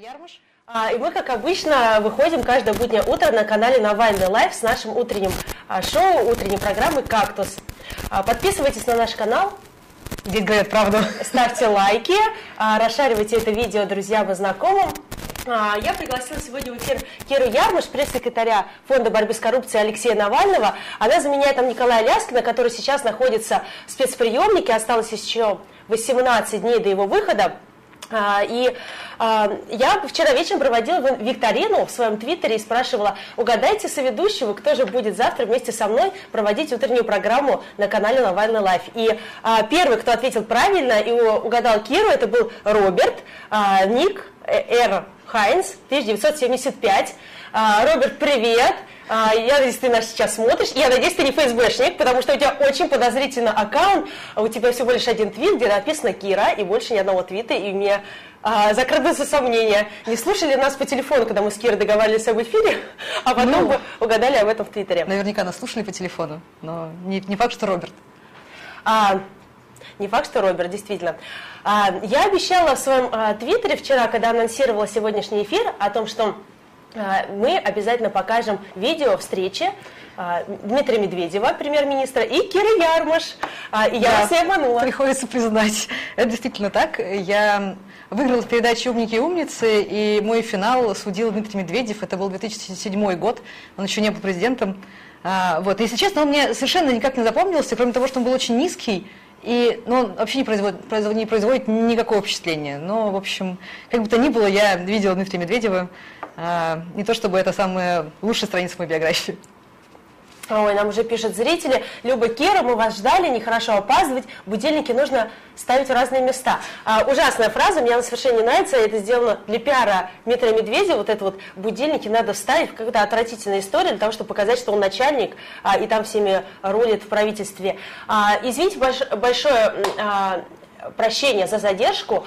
Ярмаш. А, и мы, как обычно, выходим каждое буднее утро на канале Навальный Лайв с нашим утренним а, шоу, утренней программы «Кактус». А, подписывайтесь на наш канал. Здесь говорят правду. Ставьте лайки, расшаривайте это видео друзьям и знакомым. Я пригласила сегодня в эфир Киру Ярмаш, пресс-секретаря Фонда борьбы с коррупцией Алексея Навального. Она заменяет там Николая Ляскина, который сейчас находится в спецприемнике. Осталось еще 18 дней до его выхода. А, И а, я вчера вечером проводила викторину в своем твиттере и спрашивала, угадайте соведущего, кто же будет завтра вместе со мной проводить утреннюю программу на канале Навальный Live. И а, первый, кто ответил правильно и угадал Киру, это был Роберт, ник э, Р. Хайнс, 1975. А, Роберт, привет! А, Я надеюсь, ты нас сейчас смотришь. Я надеюсь, ты не ФСБшник, потому что у тебя очень подозрительный аккаунт. А У тебя всего лишь один твит, где написано Кира, и больше ни одного твита, и мне а, закрадываются сомнения. Не слушали нас по телефону, когда мы с Кирой договаривались об эфире, а потом Ну. угадали об этом в Твиттере. Наверняка нас слушали по телефону, но не, не факт, что Роберт. А, не факт, что Роберт, действительно. А, я обещала в своем а, твиттере вчера, когда анонсировала сегодняшний эфир, о том, что мы обязательно покажем видео встречи а, Дмитрия Медведева, премьер-министра, и Киры Ярмаш. А, и я Да, вас не обманула. Приходится признать. Это действительно так. Я выиграла в передаче «Умники и умницы», и мой финал судил Дмитрий Медведев. Это был 2007 год, он еще не был президентом. А, вот. Если честно, он мне совершенно никак не запомнился, кроме того, что он был очень низкий, и ну, он вообще не производит, производит- не производит никакого впечатления. Но, в общем, как бы то ни было, я видела Дмитрия Медведева. а, не то чтобы это самая лучшая страница моей биографии. Ой, нам уже пишут зрители. Люба Кира, мы вас ждали, нехорошо опаздывать. Будильники нужно ставить в разные места. А, ужасная фраза, мне она совершенно не нравится. Это сделано для пиара Дмитрия Медведева. Вот это вот будильники надо ставить. Какая-то отвратительная история для того, чтобы показать, что он начальник а, и там всеми рулит в правительстве. А, извините больш- большое а, прощение за задержку.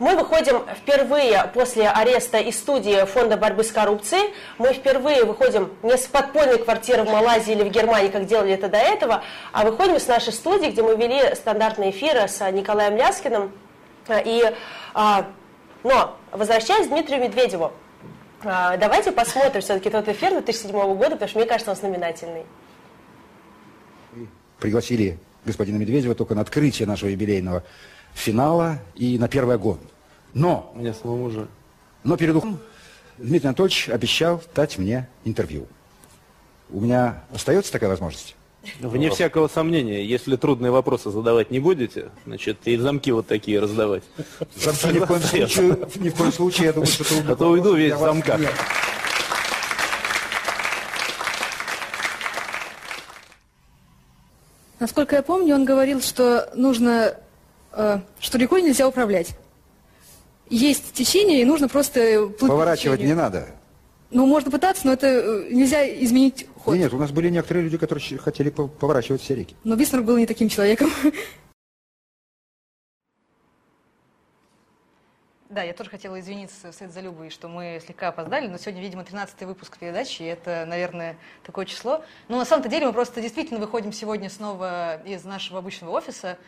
Мы выходим впервые после ареста из студии Фонда борьбы с коррупцией. Мы впервые выходим не с подпольной квартиры в Малайзии или в Германии, как делали это до этого, а выходим с нашей студии, где мы вели стандартные эфиры с Николаем Ляскиным. И, а, но, возвращаясь к Дмитрию Медведеву, а, давайте посмотрим все-таки тот эфир 2007 года, потому что мне кажется, он знаменательный. пригласили господина Медведева только на открытие нашего юбилейного финала и на первый огонь. Но, Мне самому же. но перед уходом Дмитрий Анатольевич обещал дать мне интервью. У меня остается такая возможность? Вне всякого сомнения, если трудные вопросы задавать не будете, значит, и замки вот такие раздавать. Замки ни в коем случае, ни в коем случае, я думаю, что трудных А то уйду весь в замках. нет. Насколько я помню, он говорил, что нужно, что рекой нельзя управлять. Есть течение, и нужно просто плыть по Поворачивать не надо. Ну, можно пытаться, но это э, нельзя изменить ход. Нет, нет, у нас были некоторые люди, которые хотели по- поворачивать все реки. Но Бисмарк был не таким человеком. Да, я тоже хотела извиниться вслед за Любой, что мы слегка опоздали, но сегодня, видимо, 13-й выпуск передачи, и это, наверное, такое число. Но на самом-то деле мы просто действительно выходим сегодня снова из нашего обычного офиса,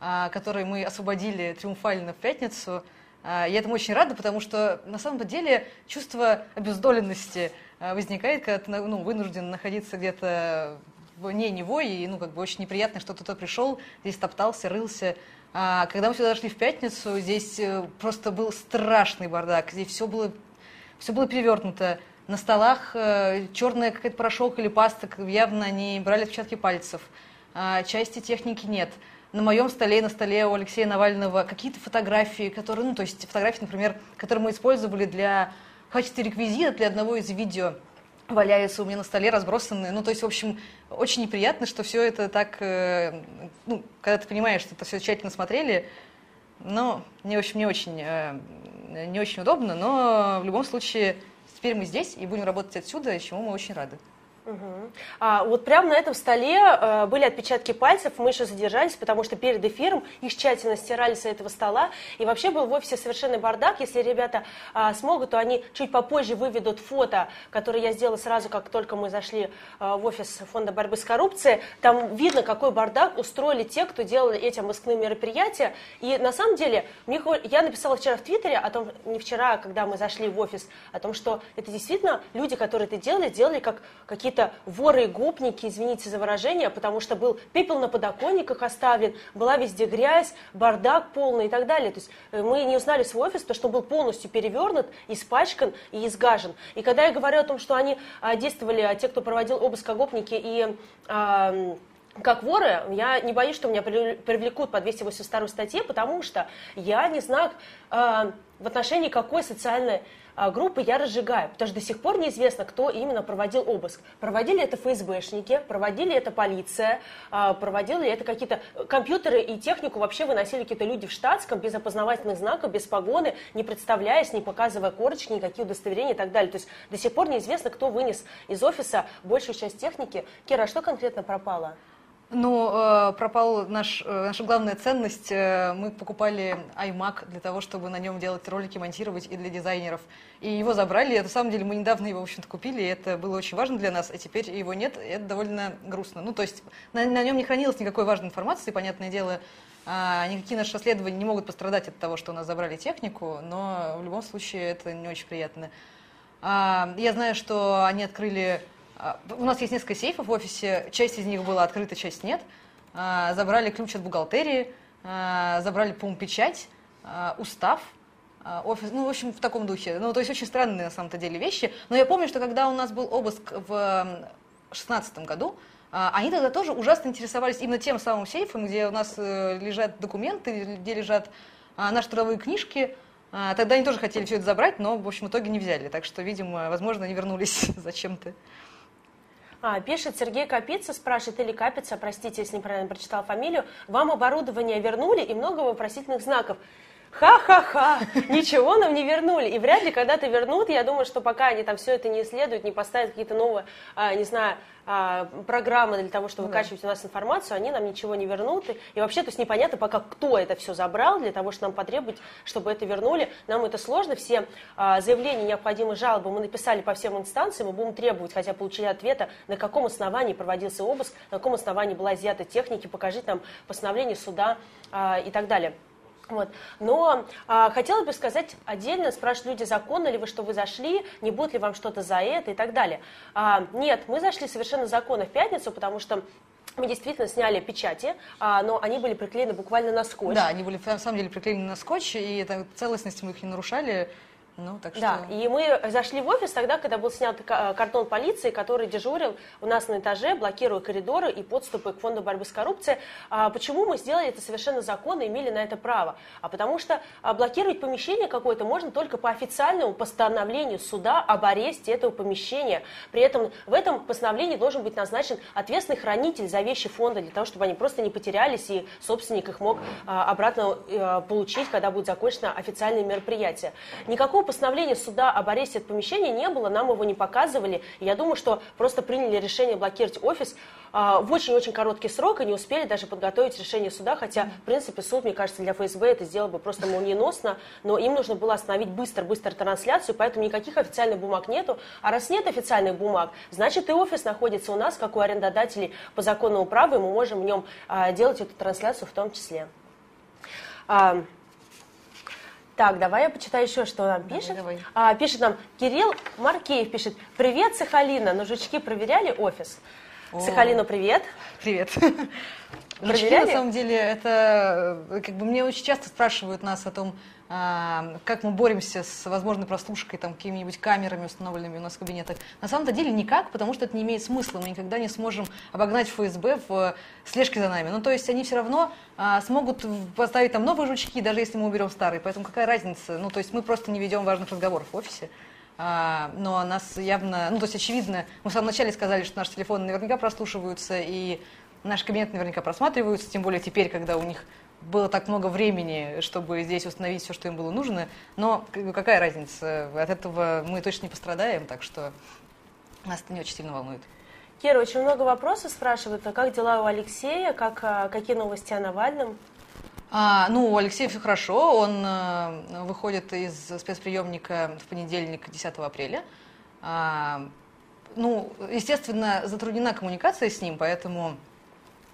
который мы освободили триумфально в пятницу. А, Я этому очень рада, потому что на самом-то деле чувство обездоленности а, возникает, когда ты ну, вынужден находиться где-то вне него, и ну, как бы очень неприятно, что кто-то пришел, здесь топтался, рылся. А когда мы сюда зашли в пятницу, здесь э, просто был страшный бардак. Здесь все было, все было перевернуто. На столах э, черная какая-то порошок или паста, явно они брали отпечатки пальцев. А, части техники нет. На моем столе, на столе у Алексея Навального какие-то фотографии, которые, ну, то есть фотографии, например, которые мы использовали для, в качестве реквизита для одного из видео валяются у меня на столе, разбросанные. Ну, то есть, в общем, очень неприятно, что все это так, э, ну, когда ты понимаешь, что это все тщательно смотрели, но мне, в общем, не очень, э, не очень удобно, но в любом случае теперь мы здесь и будем работать отсюда, чему мы очень рады. Мгм. А, вот прямо на этом столе э, были отпечатки пальцев, мы еще задержались, потому что перед эфиром их тщательно стирали с этого стола. И вообще был в офисе совершенный бардак. Если ребята а, смогут, то они чуть попозже выведут фото, которое я сделала сразу, как только мы зашли а, в офис Фонда борьбы с коррупцией. Там видно, какой бардак устроили те, кто делали эти обыскные мероприятия. И на самом деле, мне, я написала вчера в Твиттере о том, не вчера, а когда мы зашли в офис, о том, что это действительно люди, которые это делали, делали как какие-то воры и гопники, извините за выражение, потому что был пепел на подоконниках оставлен, была везде грязь, бардак полный и так далее. То есть э, мы не узнали свой офис, то что он был полностью перевернут, испачкан и изгажен. И когда я говорю о том, что они а, действовали, а, те, кто проводил обыск, а, гопники и а, как воры, я не боюсь, что меня привле- привлекут по 282 статье, потому что я не знаю, э, в отношении какой социальной группы я разжигаю, потому что до сих пор неизвестно, кто именно проводил обыск. Проводили это ФСБшники, проводили это полиция, э, проводили это какие-то компьютеры и технику вообще выносили какие-то люди в штатском, без опознавательных знаков, без погоны, не представляясь, не показывая корочки, никакие удостоверения и так далее. То есть до сих пор неизвестно, кто вынес из офиса большую часть техники. Кира, а что конкретно пропало? Ну, э, пропал наш, э, наша главная ценность. Э, мы покупали iMac для того, чтобы на нем делать ролики, монтировать и для дизайнеров. И его забрали. И, на самом деле мы недавно его, в общем-то, купили, и это было очень важно для нас, а теперь его нет, и это довольно грустно. Ну, то есть на, на нем не хранилось никакой важной информации, понятное дело, а, никакие наши расследования не могут пострадать от того, что у нас забрали технику, но в любом случае это не очень приятно. А, Я знаю, что они открыли... а, У нас есть несколько сейфов в офисе, часть из них была открыта, часть нет. А, Забрали ключ от бухгалтерии, а, забрали, по-моему, печать, устав, офис, ну, в общем, в таком духе. Ну, то есть очень странные на самом-то деле вещи. Но я помню, что когда у нас был обыск в шестнадцатом году, они тогда тоже ужасно интересовались именно тем самым сейфом, где у нас э, лежат документы, где лежат наши трудовые книжки. Тогда они тоже хотели все это забрать, но, в общем, в итоге не взяли. Так что, видимо, возможно, они вернулись зачем-то. А, пишет Сергей Капица, спрашивает, или Капица, простите, если неправильно прочитал фамилию, вам оборудование вернули и много вопросительных знаков. Ха-ха-ха, ничего нам не вернули. И вряд ли когда-то вернут. Я думаю, что пока они там все это не исследуют, не поставят какие-то новые, а, не знаю, а, программы для того, чтобы выкачивать у нас информацию, они нам ничего не вернут. И, и вообще, то есть непонятно пока, кто это все забрал, для того, чтобы нам потребовать, чтобы это вернули. Нам это сложно. Все а, заявления, необходимые жалобы мы написали по всем инстанциям, мы будем требовать, хотя получили ответа, на каком основании проводился обыск, на каком основании была изъята техники, покажите нам постановление суда а, и так далее. Вот. Но а, хотела бы сказать отдельно, спрашивают люди, законно ли вы, что вы зашли, не будет ли вам что-то за это и так далее. А, нет, мы зашли совершенно законно в пятницу, потому что мы действительно сняли печати, а, но они были приклеены буквально на скотч. Да, они были на самом деле приклеены на скотч, и это, целостность мы их не нарушали. Ну, так что... Да, и мы зашли в офис тогда, когда был снят ка- картон полиции, который дежурил у нас на этаже, блокируя коридоры и подступы к фонду борьбы с коррупцией. А почему мы сделали это совершенно законно, имели на это право? А потому что а, блокировать помещение какое-то можно только по официальному постановлению суда об аресте этого помещения. При этом в этом постановлении должен быть назначен ответственный хранитель за вещи фонда, для того, чтобы они просто не потерялись и собственник их мог а, обратно э, получить, когда будет закончено официальное мероприятие. Никакого постановления суда об аресте этого помещения не было, нам его не показывали. Я думаю, что просто приняли решение блокировать офис а, в очень-очень короткий срок и не успели даже подготовить решение суда, хотя, в принципе, суд, мне кажется, для ФСБ это сделал бы просто молниеносно, но им нужно было остановить быстро-быстро трансляцию, поэтому никаких официальных бумаг нету. А раз нет официальных бумаг, значит и офис находится у нас, как у арендодателей по законному праву, и мы можем в нем а, делать эту трансляцию в том числе. А, так, давай я почитаю еще, что нам пишет. давай. А, пишет нам Кирилл Маркеев, пишет, привет, Сахалина, но жучки проверяли офис? О. Сахалину привет. Привет. Проверяли? на самом деле, это э, как бы мне очень часто спрашивают нас о том, а, как мы боремся с возможной прослушкой, там, какими-нибудь камерами, установленными у нас в кабинетах. На самом-то деле никак, потому что это не имеет смысла. Мы никогда не сможем обогнать ФСБ в слежке за нами. Ну, то есть они все равно а, смогут поставить там новые жучки, даже если мы уберем старые. Поэтому какая разница? Ну, то есть мы просто не ведем важных разговоров в офисе. А, но нас явно, ну, то есть очевидно, мы в самом начале сказали, что наши телефоны наверняка прослушиваются, и наш кабинет наверняка просматриваются, тем более теперь, когда у них было так много времени, чтобы здесь установить все, что им было нужно. Но какая разница? От этого мы точно не пострадаем, так что нас это не очень сильно волнует. Кира, очень много вопросов спрашивают, а как дела у Алексея, как, а, какие новости о Навальном? А, ну, у Алексея все хорошо, он э, выходит из спецприемника в понедельник, 10 апреля. А, ну, естественно, затруднена коммуникация с ним, поэтому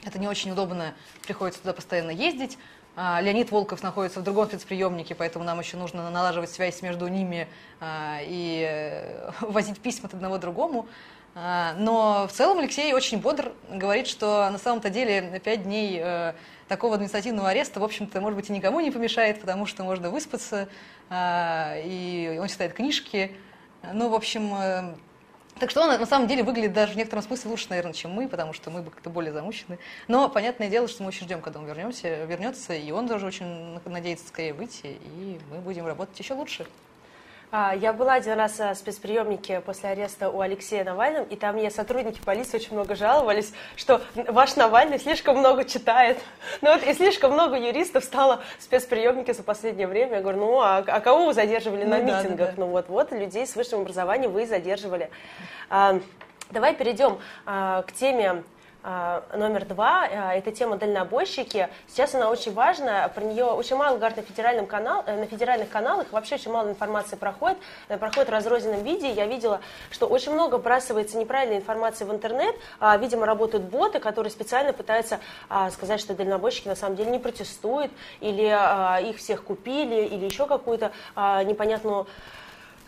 это не очень удобно, приходится туда постоянно ездить. А, Леонид Волков находится в другом спецприемнике, поэтому нам еще нужно налаживать связь между ними а, и э, возить письма от одного другому. А, но в целом Алексей очень бодр, говорит, что на самом-то деле пять дней э, такого административного ареста, в общем-то, может быть, и никому не помешает, потому что можно выспаться, и он читает книжки. Ну, в общем, э, так что он на самом деле выглядит даже в некотором смысле лучше, наверное, чем мы, потому что мы как-то более замучены. Но понятное дело, что мы очень ждем, когда он вернемся, вернется, и он тоже очень надеется скорее выйти, и мы будем работать еще лучше. А, я была один раз в спецприемнике после ареста у Алексея Навального, и там мне сотрудники полиции очень много жаловались, что ваш Навальный слишком много читает. Ну вот и слишком много юристов стало в спецприемнике за последнее время. Я говорю, ну а, а кого вы задерживали на Ну да, митингах? да, да. Ну вот, вот людей с высшим образованием вы задерживали. А, Давай перейдем а, к теме номер два. А, Это тема дальнобойщики. Сейчас она очень важная. Про нее очень мало говорят на, федеральном канал, э, на федеральных каналах. Вообще очень мало информации проходит. Она проходит в разрозненном виде. Я видела, что очень много бросается неправильной информации в интернет. А, Видимо, работают боты, которые специально пытаются а, сказать, что дальнобойщики на самом деле не протестуют, или а, их всех купили, или еще какую-то а, непонятную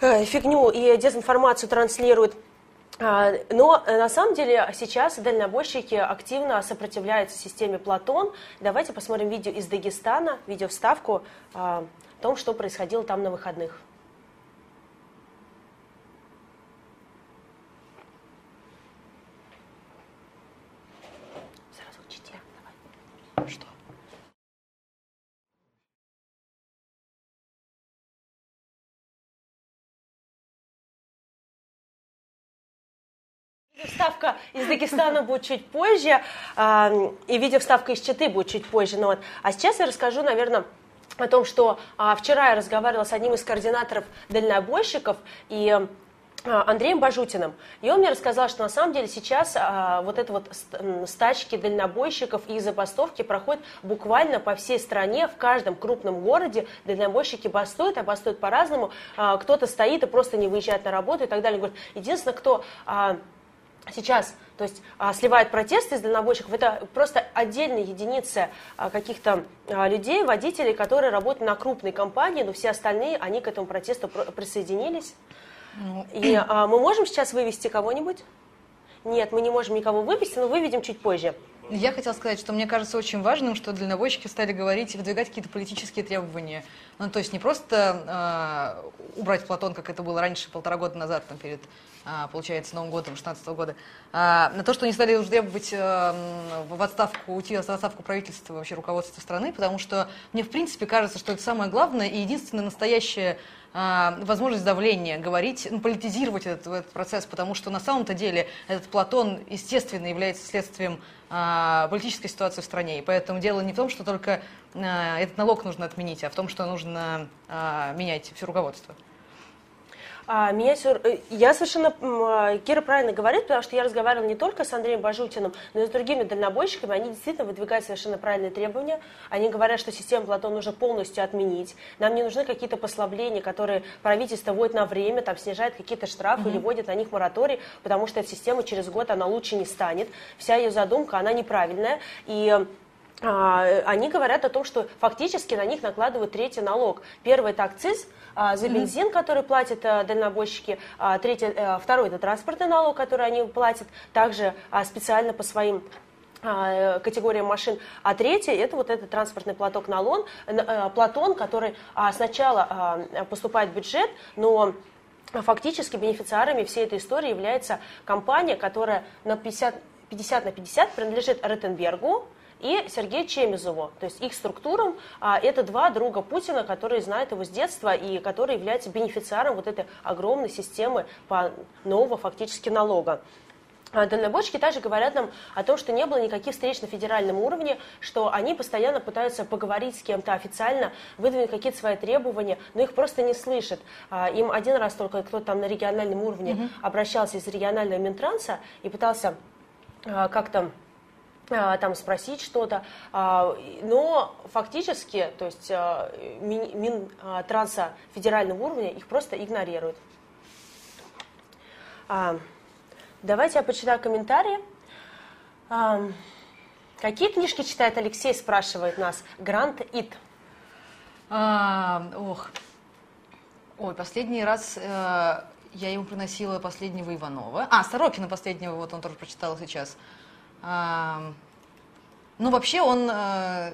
э, фигню и дезинформацию транслируют. А, Но э, на самом деле сейчас дальнобойщики активно сопротивляются системе Платон. Давайте посмотрим видео из Дагестана, видео вставку а, о том, что происходило там на выходных. Сразу учите. Давай. Что? Вставка из Дагестана будет чуть позже, и видеовставка из Читы будет чуть позже. Но вот. А сейчас я расскажу, наверное, о том, что а, вчера я разговаривала с одним из координаторов дальнобойщиков, и а, Андреем Бажутиным. И он мне рассказал, что на самом деле сейчас а, вот это вот стачки дальнобойщиков и забастовки проходят буквально по всей стране, в каждом крупном городе дальнобойщики бастуют, а бастуют по-разному. А, кто-то стоит и просто не выезжает на работу и так далее. Говорит, единственное, кто а, сейчас, то есть а, сливает протесты из дальнобойщиков, это просто отдельные единицы а, каких-то а, людей, водителей, которые работают на крупной компании, но все остальные, они к этому протесту про- присоединились. И а, мы можем сейчас вывести кого-нибудь? Нет, мы не можем никого вывести, но выведем чуть позже. Я хотела сказать, что мне кажется очень важным, что дальнобойщики стали говорить и выдвигать какие-то политические требования. Ну, то есть не просто э, убрать Платон, как это было раньше, полтора года назад, там, перед, получается, Новым годом 16 года, а на то, что они стали уже требовать э, в отставку, уйти в отставку правительства, вообще руководства страны, потому что мне, в принципе, кажется, что это самое главное и единственное настоящее а, возможность давления, говорить, ну, политизировать этот, этот процесс, потому что на самом-то деле этот Платон, естественно, является следствием а, политической ситуации в стране. И поэтому дело не в том, что только а, этот налог нужно отменить, а в том, что нужно а, менять все руководство. А, меня сюр- э, Я совершенно, а, Кира правильно говорит, потому что я разговаривала не только с Андреем Бажутиным, но и с другими дальнобойщиками. Они действительно выдвигают совершенно правильные требования. Они говорят, что систему Платон нужно полностью отменить. Нам не нужны какие-то послабления, которые правительство вводит на время, там снижает какие-то штрафы или вводит на них мораторий, потому что эта система через год она лучше не станет. Вся ее задумка, она неправильная. И они говорят о том, что фактически на них накладывают третий налог. Первый это акциз а, за бензин, который платят а, дальнобойщики. А, третий, а, второй это транспортный налог, который они платят также а, специально по своим а, категориям машин. А третий это вот этот транспортный платок налон, а, Платон, который а, сначала а, поступает в бюджет, но фактически бенефициарами всей этой истории является компания, которая на 50, 50 на 50 принадлежит Ротенбергу, и Сергею Чемизову. То есть их структурам а, это два друга Путина, которые знают его с детства и которые являются бенефициаром вот этой огромной системы по нового фактически налога. А дальнобойщики также говорят нам о том, что не было никаких встреч на федеральном уровне, что они постоянно пытаются поговорить с кем-то официально, выдвинуть какие-то свои требования, но их просто не слышат. А, им один раз только кто-то там на региональном уровне mm-hmm. обращался из регионального Минтранса и пытался как-то там спросить что-то, но фактически, то есть Минтранса федерального уровня их просто игнорирует. Давайте я почитаю комментарии. Какие книжки читает Алексей, спрашивает нас. Грант Ит. А, ох. Ой, последний раз э, я ему приносила последнего Иванова. А, Сорокина последнего, вот он тоже прочитал сейчас. Ну, вообще он э,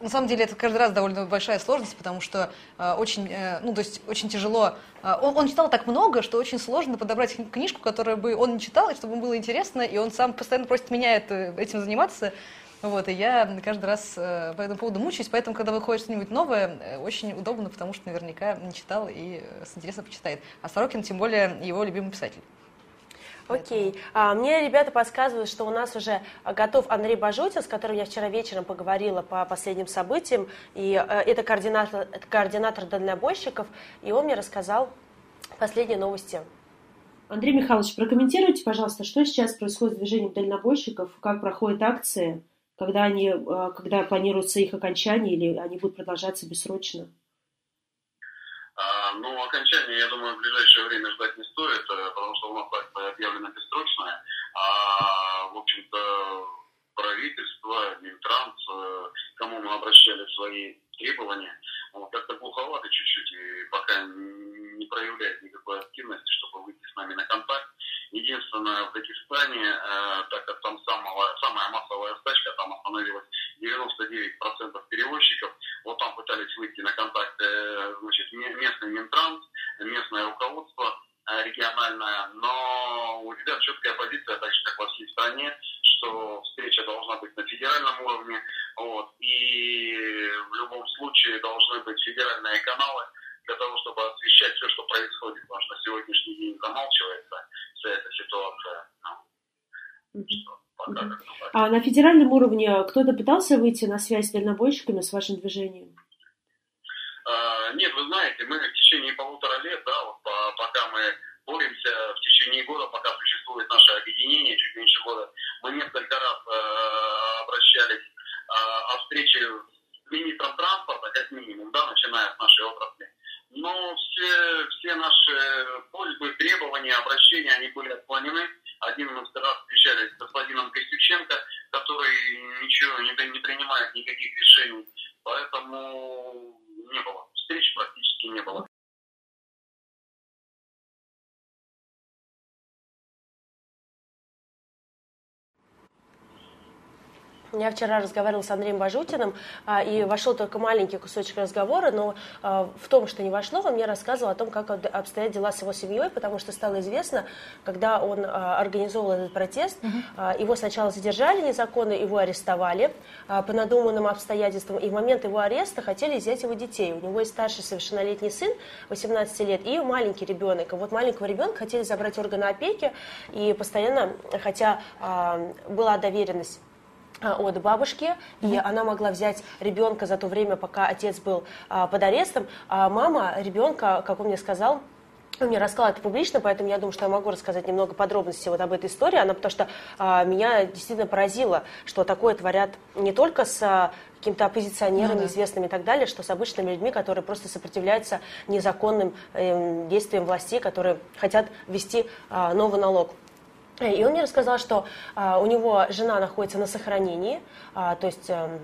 на самом деле это каждый раз довольно большая сложность, потому что э, очень, э, ну, то есть очень тяжело. Он, он читал так много, что очень сложно подобрать книжку, которую бы он не читал, и чтобы ему было интересно, и он сам постоянно просит меня это, этим заниматься. Вот, и я каждый раз по этому поводу мучаюсь, поэтому, когда выходит что-нибудь новое, очень удобно, потому что наверняка не читал и с интересом почитает. А Сорокин, тем более, его любимый писатель. Окей. А, мне ребята подсказывают, что у нас уже готов Андрей Бажутин, с которым я вчера вечером поговорила по последним событиям. И э, это координатор, координатор дальнобойщиков, и он мне рассказал последние новости. Андрей Михайлович, прокомментируйте, пожалуйста, что сейчас происходит с движением дальнобойщиков, как проходят акции, когда, они, э, когда планируется их окончание или они будут продолжаться бессрочно? А, ну, окончание, я думаю, в ближайшее время ждать не стоит, э, потому что у нас объявлена бессрочная. А, в общем-то, правительство, Минтранс, э, кому мы обращали свои требования, как-то глуховато чуть-чуть и пока не проявляет никакой активности, чтобы выйти с нами на контакт. Единственное, в Дагестане, э, так как там самого, самая массовая стачка, там остановилось 99% перевозчиков, вот там пытались выйти на контакт э, значит, местный Минтранс, местное руководство э, региональное, но у ребят четкая позиция, так же как во всей стране, что встреча должна быть на федеральном уровне, вот, и в любом случае должны быть федеральные каналы, для того, чтобы освещать все, что происходит, потому что на сегодняшний день замалчивается вся эта ситуация. А на федеральном уровне кто-то пытался выйти на связь с дальнобойщиками с вашим движением? А, нет, вы знаете, мы в течение полутора лет, да, вот пока мы боремся в течение года, пока существует наше объединение, чуть меньше года, мы несколько раз э, обращались э, о встрече с министром транспорта, как минимум, да, начиная с нашей отрасли но все, все наши просьбы, требования, обращения, они были отклонены. Один раз встречались с господином Костюченко, который ничего не, не принимает никаких решений, поэтому не было. Встреч практически не было. Я вчера разговаривала с Андреем Бажутиным, а, и вошел только маленький кусочек разговора, но а, в том, что не вошло, он мне рассказывал о том, как обстоят дела с его семьей, потому что стало известно, когда он а, организовал этот протест, угу. его сначала задержали незаконно, его арестовали по надуманным обстоятельствам, и в момент его ареста хотели взять его детей. У него есть старший совершеннолетний сын, 18 лет, и маленький ребенок. И вот маленького ребенка хотели забрать органы опеки, и постоянно, хотя была доверенность от бабушки, mm-hmm. и она могла взять ребенка за то время, пока отец был а, под арестом. А мама ребенка, как он мне сказал, он мне рассказал это публично, поэтому я думаю, что я могу рассказать немного подробностей вот об этой истории. Она потому что а, меня действительно поразило, что такое творят не только с а, какими-то оппозиционерами, ну, да. известными и так далее, что с обычными людьми, которые просто сопротивляются незаконным э, действиям властей, которые хотят ввести а, новый налог. И он мне рассказал, что а, у него жена находится на сохранении, а, то есть... А,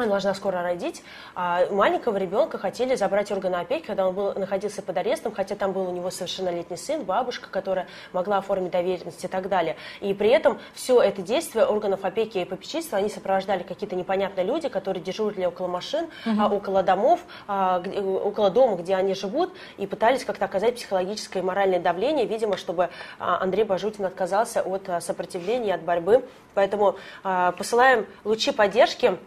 она должна скоро родить. А маленького ребенка хотели забрать органы опеки, когда он был, находился под арестом, хотя там был у него совершеннолетний сын, бабушка, которая могла оформить доверенность и так далее. И при этом все это действие органов опеки и попечительства, они сопровождали какие-то непонятные люди, которые дежурили около машин, угу. а, около домов, а, где, около дома, где они живут, и пытались как-то оказать психологическое и моральное давление, видимо, чтобы а, Андрей Бажутин отказался от а, сопротивления, от борьбы. Поэтому а, посылаем лучи поддержки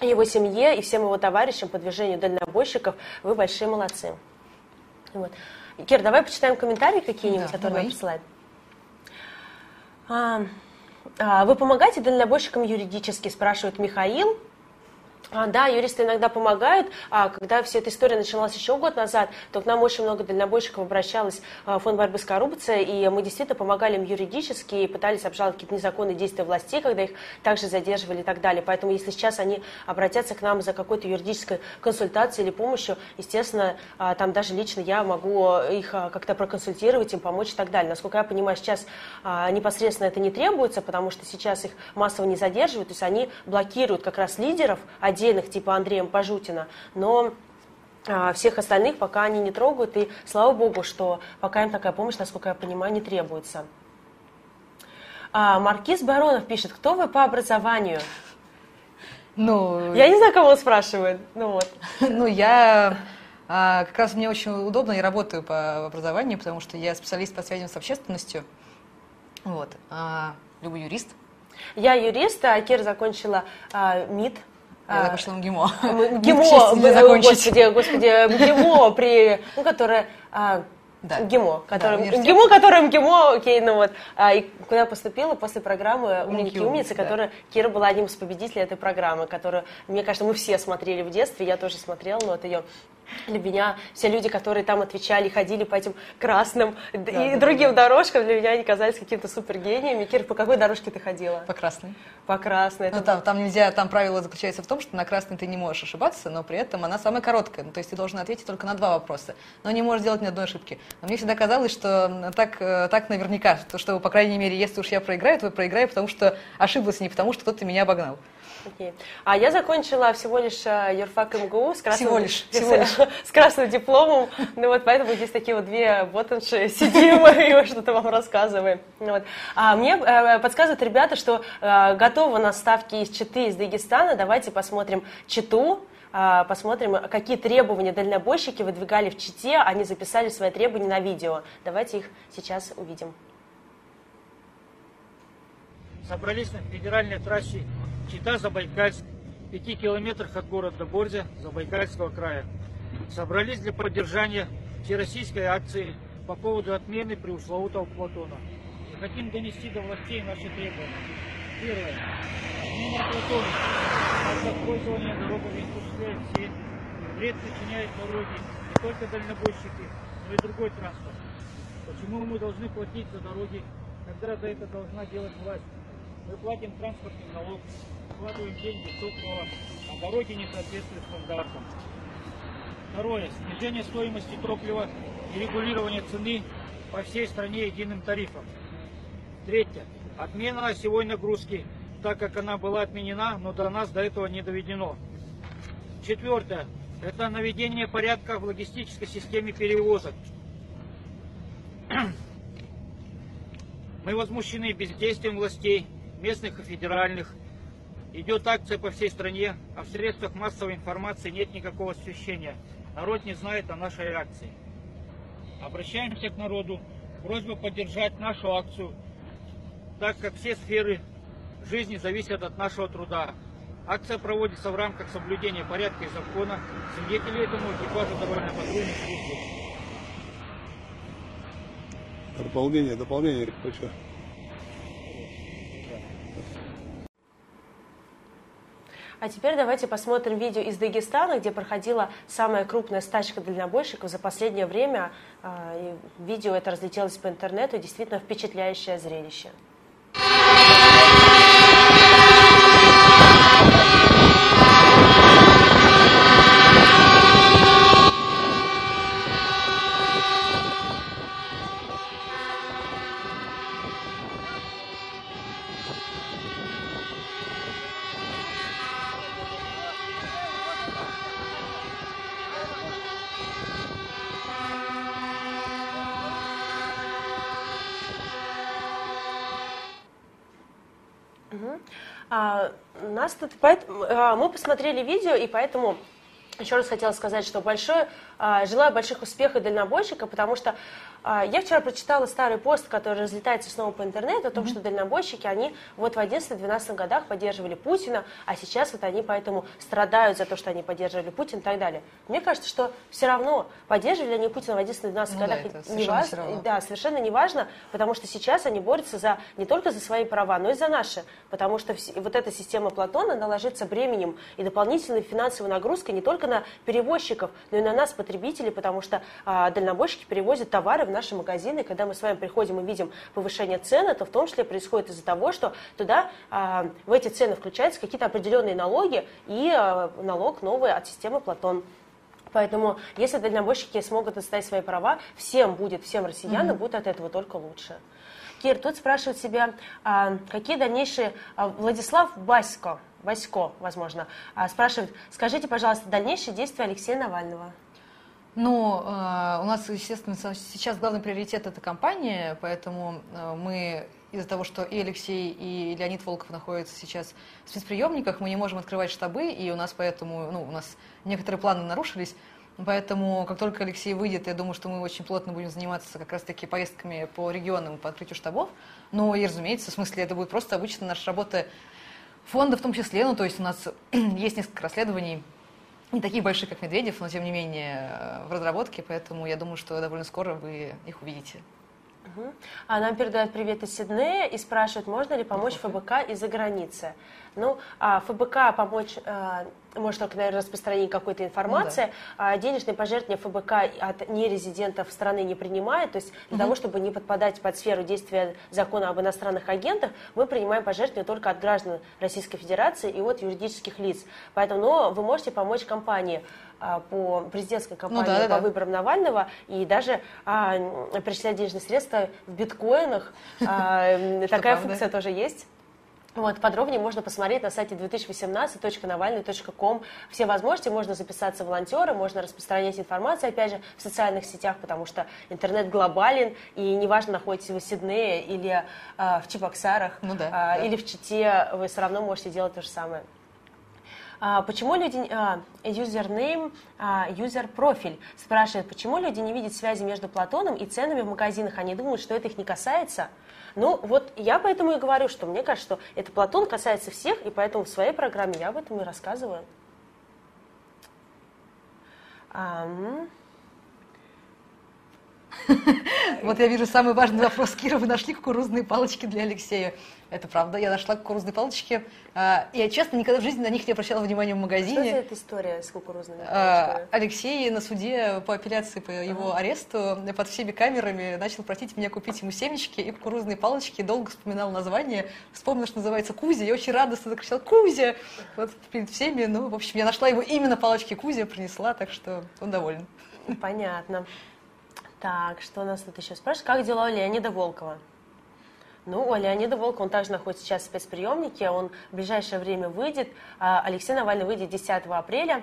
его семье и всем его товарищам по движению дальнобойщиков. Вы большие молодцы. Вот. Кир, давай почитаем комментарии какие-нибудь, да, которые давай. нам присылают. А, а, вы помогаете дальнобойщикам юридически, спрашивает Михаил. А, да, юристы иногда помогают. А, когда вся эта история началась еще год назад, то к нам очень много дальнобойщиков обращалось а, в фонд борьбы с коррупцией, и мы действительно помогали им юридически и пытались обжаловать какие-то незаконные действия властей, когда их также задерживали и так далее. Поэтому если сейчас они обратятся к нам за какой-то юридической консультацией или помощью, естественно, а, там даже лично я могу их как-то проконсультировать, им помочь и так далее. Насколько я понимаю, сейчас непосредственно это не требуется, потому что сейчас их массово не задерживают, то есть они блокируют как раз лидеров, отдельных, типа Андрея Пожутина, но а, всех остальных пока они не трогают, и слава богу, что пока им такая помощь, насколько я понимаю, не требуется. А, Маркиз Баронов пишет, кто вы по образованию? Ну, Я не знаю, кого он спрашивает. Ну вот. ну я а, как раз мне очень удобно, я работаю по образованию, потому что я специалист по связям с общественностью. Вот. А, Люба юрист. Я юрист, а Кир закончила а, МИД. Я А, закончила МГИМО. м- К ГИМО, закончить. господи, господи, ГИМО, при, ну, которая, Да. ГИМО, который, университет. ГИМО, который МГИМО, окей, ну вот, а, и куда я поступила после программы «Умники умницы», да. которая, Кира была одним из победителей этой программы, которую, мне кажется, мы все смотрели в детстве, я тоже смотрела, но вот ее для меня все люди, которые там отвечали, ходили по этим красным и да, другим дорожкам, для меня они казались какими-то супергениями. Кир, по какой дорожке ты ходила? По красной. По красной. Ну, Это там, там нельзя, там правило заключается в том, что на красной ты не можешь ошибаться, но при этом она самая короткая. Ну, то есть ты должен ответить только на два вопроса, но не можешь делать ни одной ошибки. Но мне всегда казалось, что так, э, так наверняка, то, что, по крайней мере, если уж я проиграю, то я проиграю, потому что ошиблась, не потому что кто-то меня обогнал. Окей. А я закончила всего лишь э, юрфак МГУ с красным, Всего лишь, всего лишь. с красным дипломом. Ну вот поэтому здесь такие вот две ботанши сидим и что-то вам рассказываем. Ну Вот. А мне э, подсказывают ребята, что э, готовы на ставки из Читы, из Дагестана. Давайте посмотрим Читу. Посмотрим, какие требования дальнобойщики выдвигали в Чите. Они записали свои требования на видео. Давайте их сейчас увидим. собрались на федеральной трассе Чита-Забайкальск, в пяти километрах от города Борзя Забайкальского края. Собрались для поддержания всероссийской акции по поводу отмены преусловутого Платона. Хотим донести до властей наши требования. Первое. Отмена Платона, так как пользование дорогами осуществляет все, вред причиняет дороги не только дальнобойщики, но и другой транспорт. Почему мы должны платить за дороги, когда за это должна делать власть? Мы платим транспортный налог, вкладываем деньги в топливо, а дороги не соответствуют стандартам. Второе. Снижение стоимости топлива и регулирование цены по всей стране единым тарифом. Третье. Отмена осевой нагрузки, так как она была отменена, но до нас до этого не доведено. Четвертое. Это наведение порядка в логистической системе перевозок. Мы возмущены бездействием властей, местных и федеральных. Идет акция по всей стране, а в средствах массовой информации нет никакого освещения. Народ не знает о нашей акции. Обращаемся к народу. Просьба поддержать нашу акцию, так как все сферы жизни зависят от нашего труда. Акция проводится в рамках соблюдения порядка и закона. Свидетели этому экипажа дорожно-патрульной службы. Дополнение, дополнение, хочу. А теперь давайте посмотрим видео из Дагестана, где проходила самая крупная стачка дальнобойщиков за последнее время. А, Видео это разлетелось по интернету, действительно впечатляющее зрелище. А, нас тут, поэт- а, мы посмотрели видео, и поэтому еще раз хотела сказать, что большое а, желаю больших успехов дальнобойщика, потому что я вчера прочитала старый пост, который разлетается снова по интернету, о том, mm-hmm. что дальнобойщики, они вот в 11-12 годах поддерживали Путина, а сейчас вот они поэтому страдают за то, что они поддерживали Путина и так далее. Мне кажется, что все равно, поддерживали они Путина в 11-12 ну, годах, да, не важно, да, совершенно не важно, потому что сейчас они борются за, не только за свои права, но и за наши, потому что вот эта система Платона, она ложится бременем и дополнительной финансовой нагрузкой не только на перевозчиков, но и на нас, потребителей, потому что а, дальнобойщики перевозят товары в наши магазины, когда мы с вами приходим и видим повышение цен, это в том числе происходит из-за того, что туда а, в эти цены включаются какие-то определенные налоги и а, налог новый от системы Платон. Поэтому, если дальнобойщики смогут отстоять свои права, всем будет, всем россиянам mm-hmm. будет от этого только лучше. Кир, тут спрашивают себя, а, какие дальнейшие... А, Владислав Басько, Васько, возможно, а, спрашивает, скажите, пожалуйста, дальнейшие действия Алексея Навального. Ну, э, у нас, естественно, сейчас главный приоритет это компания, поэтому э, мы из-за того, что и Алексей, и Леонид Волков находятся сейчас в спецприемниках, мы не можем открывать штабы, и у нас поэтому, ну, у нас некоторые планы нарушились. Поэтому, как только Алексей выйдет, я думаю, что мы очень плотно будем заниматься как раз-таки поездками по регионам, по открытию штабов. Ну и, разумеется, в смысле, это будет просто обычно наша работа фонда в том числе. Ну, то есть у нас есть несколько расследований, не таких больших, как Медведев, но тем не менее э, в разработке, поэтому я думаю, что довольно скоро вы их увидите. Угу. А нам передают привет из Сиднея и спрашивают, можно ли помочь ФБК из-за границы. Ну, а ФБК помочь а, может только, наверное, распространение какой-то информации. Ну, да. а денежные пожертвования ФБК от нерезидентов страны не принимает. То есть для угу. того, чтобы не подпадать под сферу действия закона об иностранных агентах, мы принимаем пожертвования только от граждан Российской Федерации и от юридических лиц. Поэтому но вы можете помочь компании а, по президентской кампании ну, да, по да. выборам Навального и даже а, перечислять денежные средства в биткоинах. А, такая функция тоже есть. Вот, подробнее можно посмотреть на сайте 2018.навальный.ком. Все возможности, можно записаться волонтеры, можно распространять информацию, опять же, в социальных сетях, потому что интернет глобален, и неважно, находитесь вы в Сиднее или э, в Чебоксарах, ну да, э, да. или в Чите, вы все равно можете делать то же самое. А, почему люди, а, username, а, user профиль спрашивает, почему люди не видят связи между Платоном и ценами в магазинах, они думают, что это их не касается? Ну, вот я поэтому и говорю, что мне кажется, что это Платон касается всех, и поэтому в своей программе я об этом и рассказываю. Вот я вижу самый важный вопрос. Кира, вы нашли кукурузные палочки для Алексея? Это правда, я нашла кукурузные палочки. А, я, честно, никогда в жизни на них не обращала внимания в магазине. Что за эта история с кукурузными а, палочками? Алексей на суде по апелляции по его аресту под всеми камерами начал просить меня купить ему семечки и кукурузные палочки. Долго вспоминал название. Вспомнил, что называется Кузя. И очень радостно закричал «Кузя!» Вот перед всеми. Ну, в общем, я нашла его именно палочки Кузя, принесла, так что он доволен. Понятно. Так, что у нас тут еще спрашивают? Как дела у Леонида Волкова? Ну, у Леонида Волкова, он также находится сейчас в спецприемнике, он в ближайшее время выйдет. А Алексей Навальный выйдет 10 апреля.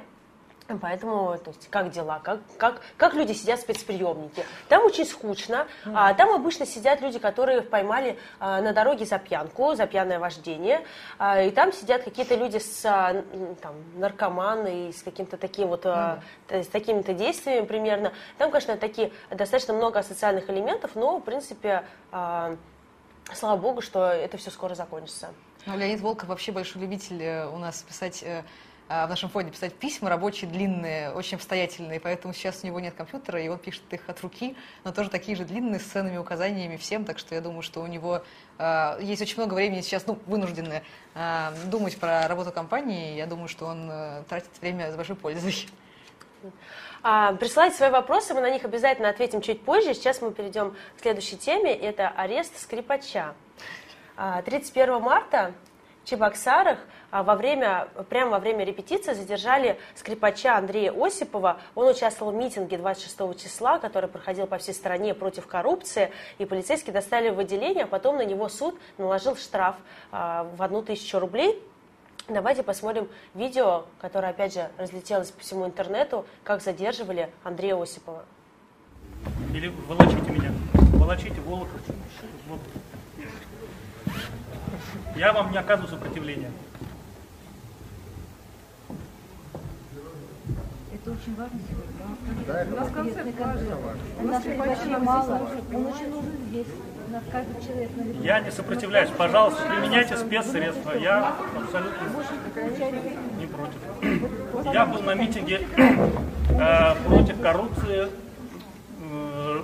Поэтому, то есть, как дела, как, как, как люди сидят в спецприемнике. Там очень скучно, mm. а, там обычно сидят люди, которые поймали а, на дороге за пьянку, за пьяное вождение, а, и там сидят какие-то люди с а, там, наркоманы и с каким-то таким вот, mm. а, с такими-то действиями примерно. Там, конечно, такие достаточно много социальных элементов, но, в принципе, а, слава богу, что это все скоро закончится. Ну, Леонид Волков вообще большой любитель э, у нас писать э, в нашем фонде писать письма рабочие, длинные, очень обстоятельные, поэтому сейчас у него нет компьютера, и он пишет их от руки, но тоже такие же длинные, с ценными указаниями всем, так что я думаю, что у него э, есть очень много времени сейчас, ну, вынуждены э, думать про работу компании, я думаю, что он э, тратит время с большой пользой. А, присылайте свои вопросы, мы на них обязательно ответим чуть позже. Сейчас мы перейдем к следующей теме, это арест скрипача. 31 а, марта Чебоксарах а, во время, прямо во время репетиции задержали скрипача Андрея Осипова. Он участвовал в митинге 26 числа, который проходил по всей стране против коррупции. И полицейские достали в отделение, а потом на него суд наложил штраф а, в одну тысячу рублей. Давайте посмотрим видео, которое, опять же, разлетелось по всему интернету, как задерживали Андрея Осипова. Или волочите меня, волочите Волохов. Вот. Я вам не оказываю сопротивления. Это очень важно сегодня. У нас концерт У нас вообще мало. Он очень нужен здесь. У нас каждый человек на виду. Я не сопротивляюсь. Пожалуйста, применяйте спецсредства. Я абсолютно не против. Я был на митинге э, против коррупции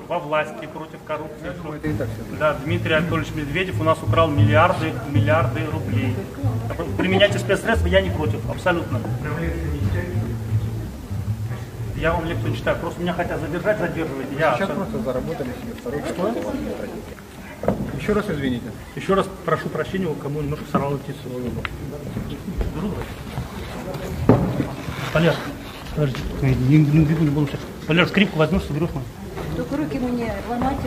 во власти, против коррупции. Да, Дмитрий Анатольевич Медведев у нас украл миллиарды, миллиарды рублей. Применяйте спецсредства, я не против, абсолютно. Я вам лекцию читаю. Просто меня хотят задержать, задерживайте. Я Сейчас просто заработали себе второй Что? Еще раз извините. Еще раз прошу прощения, кому немножко сорвало птицу. Валер, подожди, не, не, не, не скрипку возьмешь, соберешь мою. Только руки мне ломать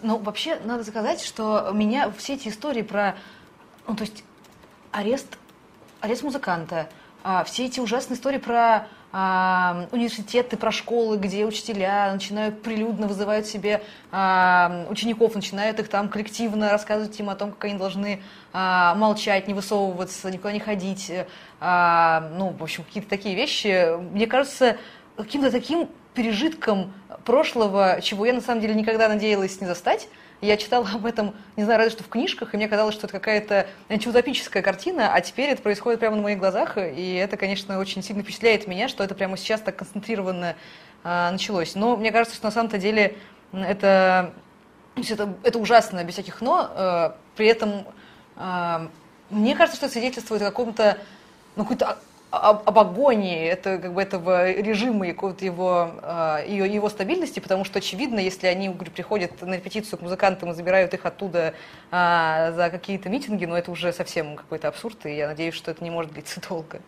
Ну, вообще, надо сказать, что меня все эти истории про, ну, то есть, арест арест музыканта, а, все эти ужасные истории про а, университеты, про школы, где учителя начинают прилюдно вызывают себе а, учеников, начинают их там коллективно рассказывать им о том, как они должны а, молчать, не высовываться, никуда не ходить, а, ну, в общем, какие-то такие вещи, мне кажется, каким-то таким пережитком прошлого, чего я на самом деле никогда надеялась не застать, я читала об этом, не знаю, разве что в книжках, и мне казалось, что это какая-то антиутопическая картина, а теперь это происходит прямо на моих глазах, и это, конечно, очень сильно впечатляет меня, что это прямо сейчас так концентрированно а, началось. Но мне кажется, что на самом-то деле это, это, это ужасно, без всяких «но», а, при этом а, мне кажется, что это свидетельствует о каком-то ну, какой-то об, об агонии это, как бы, этого режима и его, э, его стабильности, потому что, очевидно, если они говорю, приходят на репетицию к музыкантам и забирают их оттуда э, за какие-то митинги, ну, это уже совсем какой-то абсурд, и я надеюсь, что это не может длиться долго.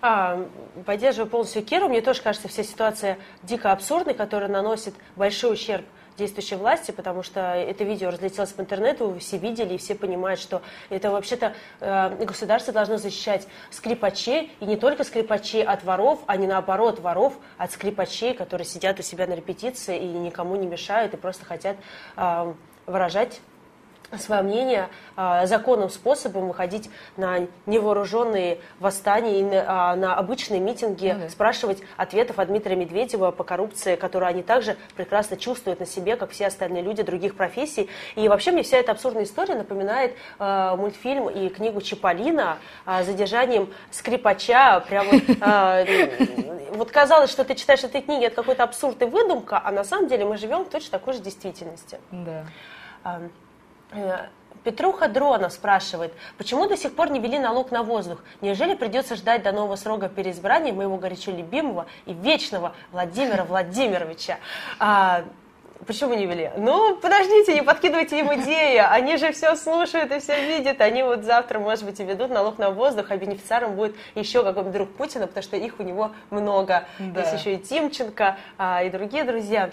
А, поддерживаю полностью Киру. Мне тоже кажется вся ситуация дико абсурдной, которая наносит большой ущерб действующей власти, потому что это видео разлетелось по интернету, все видели, и все понимают, что это вообще-то э, государство должно защищать скрипачей, и не только скрипачей от воров, а не наоборот воров от скрипачей, которые сидят у себя на репетиции и никому не мешают, и просто хотят э, выражать свое мнение а, законным способом выходить на невооруженные восстания и на, а, на обычные митинги, ну, да. спрашивать ответов от Дмитрия Медведева по коррупции, которую они также прекрасно чувствуют на себе, как все остальные люди других профессий. И вообще мне вся эта абсурдная история напоминает э, мультфильм и книгу Чиполлино э, задержанием скрипача. Прям вот, э, вот казалось, что ты читаешь этой книги, это какой-то абсурд и выдумка, а на самом деле мы живем в точно такой же действительности. Да. Э, Петруха Дрона спрашивает, почему до сих пор не ввели налог на воздух? Неужели придется ждать до нового срока переизбрания моего горячо любимого и вечного Владимира Владимировича? А, почему не ввели? Ну, подождите, не подкидывайте им идеи. Они же все слушают и все видят. Они вот завтра, может быть, и ведут налог на воздух, а бенефициаром будет еще какой-нибудь друг Путина, потому что их у него много. Да. Есть еще и Тимченко, а, и другие друзья.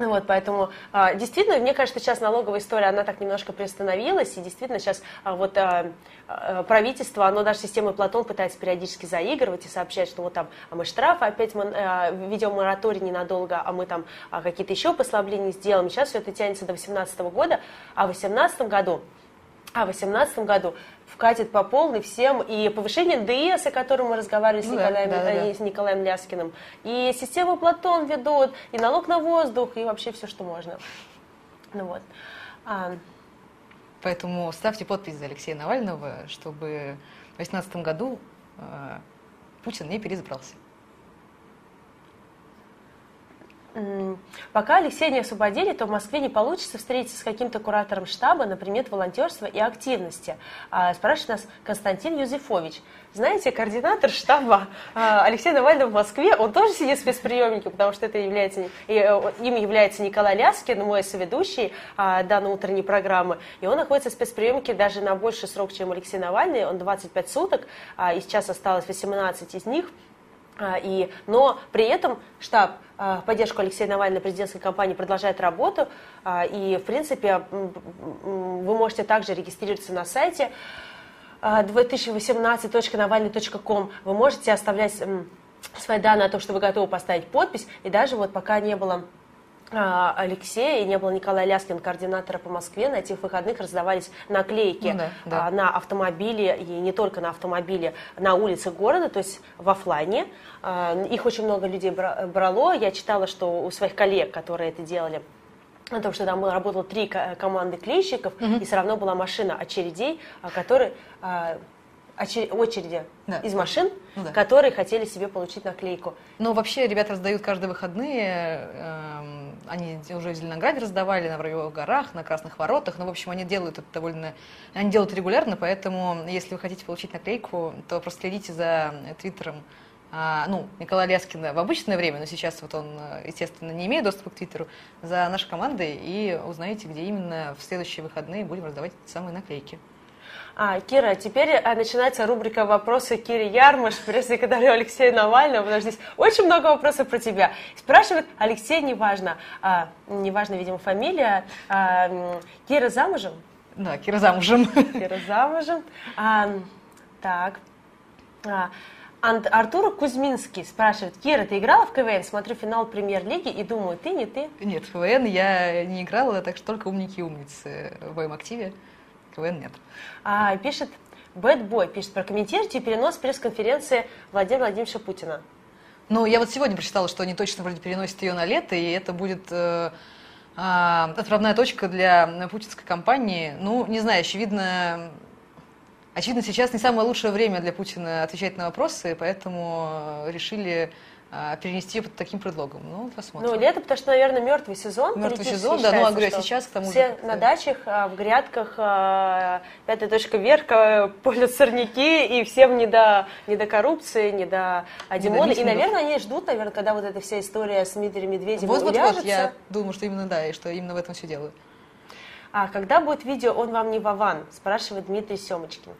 Вот, поэтому а, действительно, мне кажется, сейчас налоговая история, она так немножко приостановилась, и действительно сейчас а, вот а, правительство, оно даже системой Платон пытается периодически заигрывать и сообщать, что вот там, а мы штрафы опять мы, ведем мораторий ненадолго, а мы там какие-то еще послабления сделаем. Сейчас все это тянется до 2018 года, а в 2018 году а в 2018 году вкатит по полной всем и повышение ДС, о котором мы разговаривали ну, с, Николаем, да, да, да. с Николаем Ляскиным, и систему Платон ведут, и налог на воздух, и вообще все, что можно. Ну вот. А... Поэтому ставьте подпись за Алексея Навального, чтобы в 2018 году э, Путин не переизбрался. Пока Алексея не освободили, то в Москве не получится встретиться с каким-то куратором штаба на предмет волонтерства и активности. А, спрашивает нас Константин Юзефович. Знаете, координатор штаба а, Алексея Навального в Москве, он тоже сидит в спецприемнике, потому что это является, э, им является Николай Ляскин, мой соведущий а, данной утренней программы. И он находится в спецприемнике даже на больший срок, чем Алексей Навальный. Он 25 суток, и сейчас осталось 18 из них. И, но при этом штаб а, поддержку Алексея Навального президентской кампании продолжает работу. А, и, в принципе, вы можете также регистрироваться на сайте 2018.навальный.ком. А, вы можете оставлять свои данные о том, что вы готовы поставить подпись. И даже вот пока не было Алексея и не было Николая Ляскина, координатора по Москве, на этих выходных раздавались наклейки Ну да, да. а, на автомобили, и не только на автомобили, на улице города, то есть в офлайне. А, Их очень много людей бра- брало. Я читала, что у своих коллег, которые это делали, о том, что там работало три ко- команды клейщиков, и все равно была машина очередей, а, которые а, очереди Да. из машин, Ну да. которые хотели себе получить наклейку. Ну, вообще, ребята раздают каждые выходные. эм, Они уже в Зеленограде раздавали, на Воробьевых горах, на Красных воротах. Ну, в общем, они делают это довольно... Они делают регулярно, поэтому, если вы хотите получить наклейку, то просто следите за твиттером а, ну, Николая Ляскина в обычное время, но сейчас вот он, естественно, не имеет доступа к Твиттеру, за нашей командой и узнаете, где именно в следующие выходные будем раздавать эти самые наклейки. А, Кира, теперь а, начинается рубрика «Вопросы Кири Ярмаш», пресс-секретарю Алексея Навального, потому что здесь очень много вопросов про тебя. Спрашивает Алексей, неважно, а, неважно, видимо, фамилия, а, Кира замужем? Да, Кира замужем. Кира замужем. А, так. А, Артур Кузьминский спрашивает, Кира, ты играла в КВН? Смотрю финал премьер-лиги и думаю, ты, не ты. Нет, в КВН я не играла, так что только умники и умницы в моем активе. КВН нет. А, пишет Бэт Бой, пишет, прокомментируйте перенос пресс-конференции Владимира Владимировича Путина. Ну, я вот сегодня прочитала, что они точно вроде переносят ее на лето, и это будет э, а, отправная точка для путинской кампании. Ну, не знаю, очевидно, очевидно, сейчас не самое лучшее время для Путина отвечать на вопросы, поэтому э, решили а, перенести ее под таким предлогом. Ну, посмотрим. Ну, лето, потому что, наверное, мертвый сезон. Мертвый сезон, да, ну, а говорю, сейчас к тому же Все на дачах, а, в грядках, а, пятая точка вверх, а, полят сорняки, и всем не до, не до коррупции, не до Димона. И, наверное, они ждут, наверное, когда вот эта вся история с Дмитрием Медведевым Вот, вот, вот, я думаю, что именно да, и что именно в этом все делают. А когда будет видео «Он вам не Вован?» спрашивает Дмитрий Семочкин.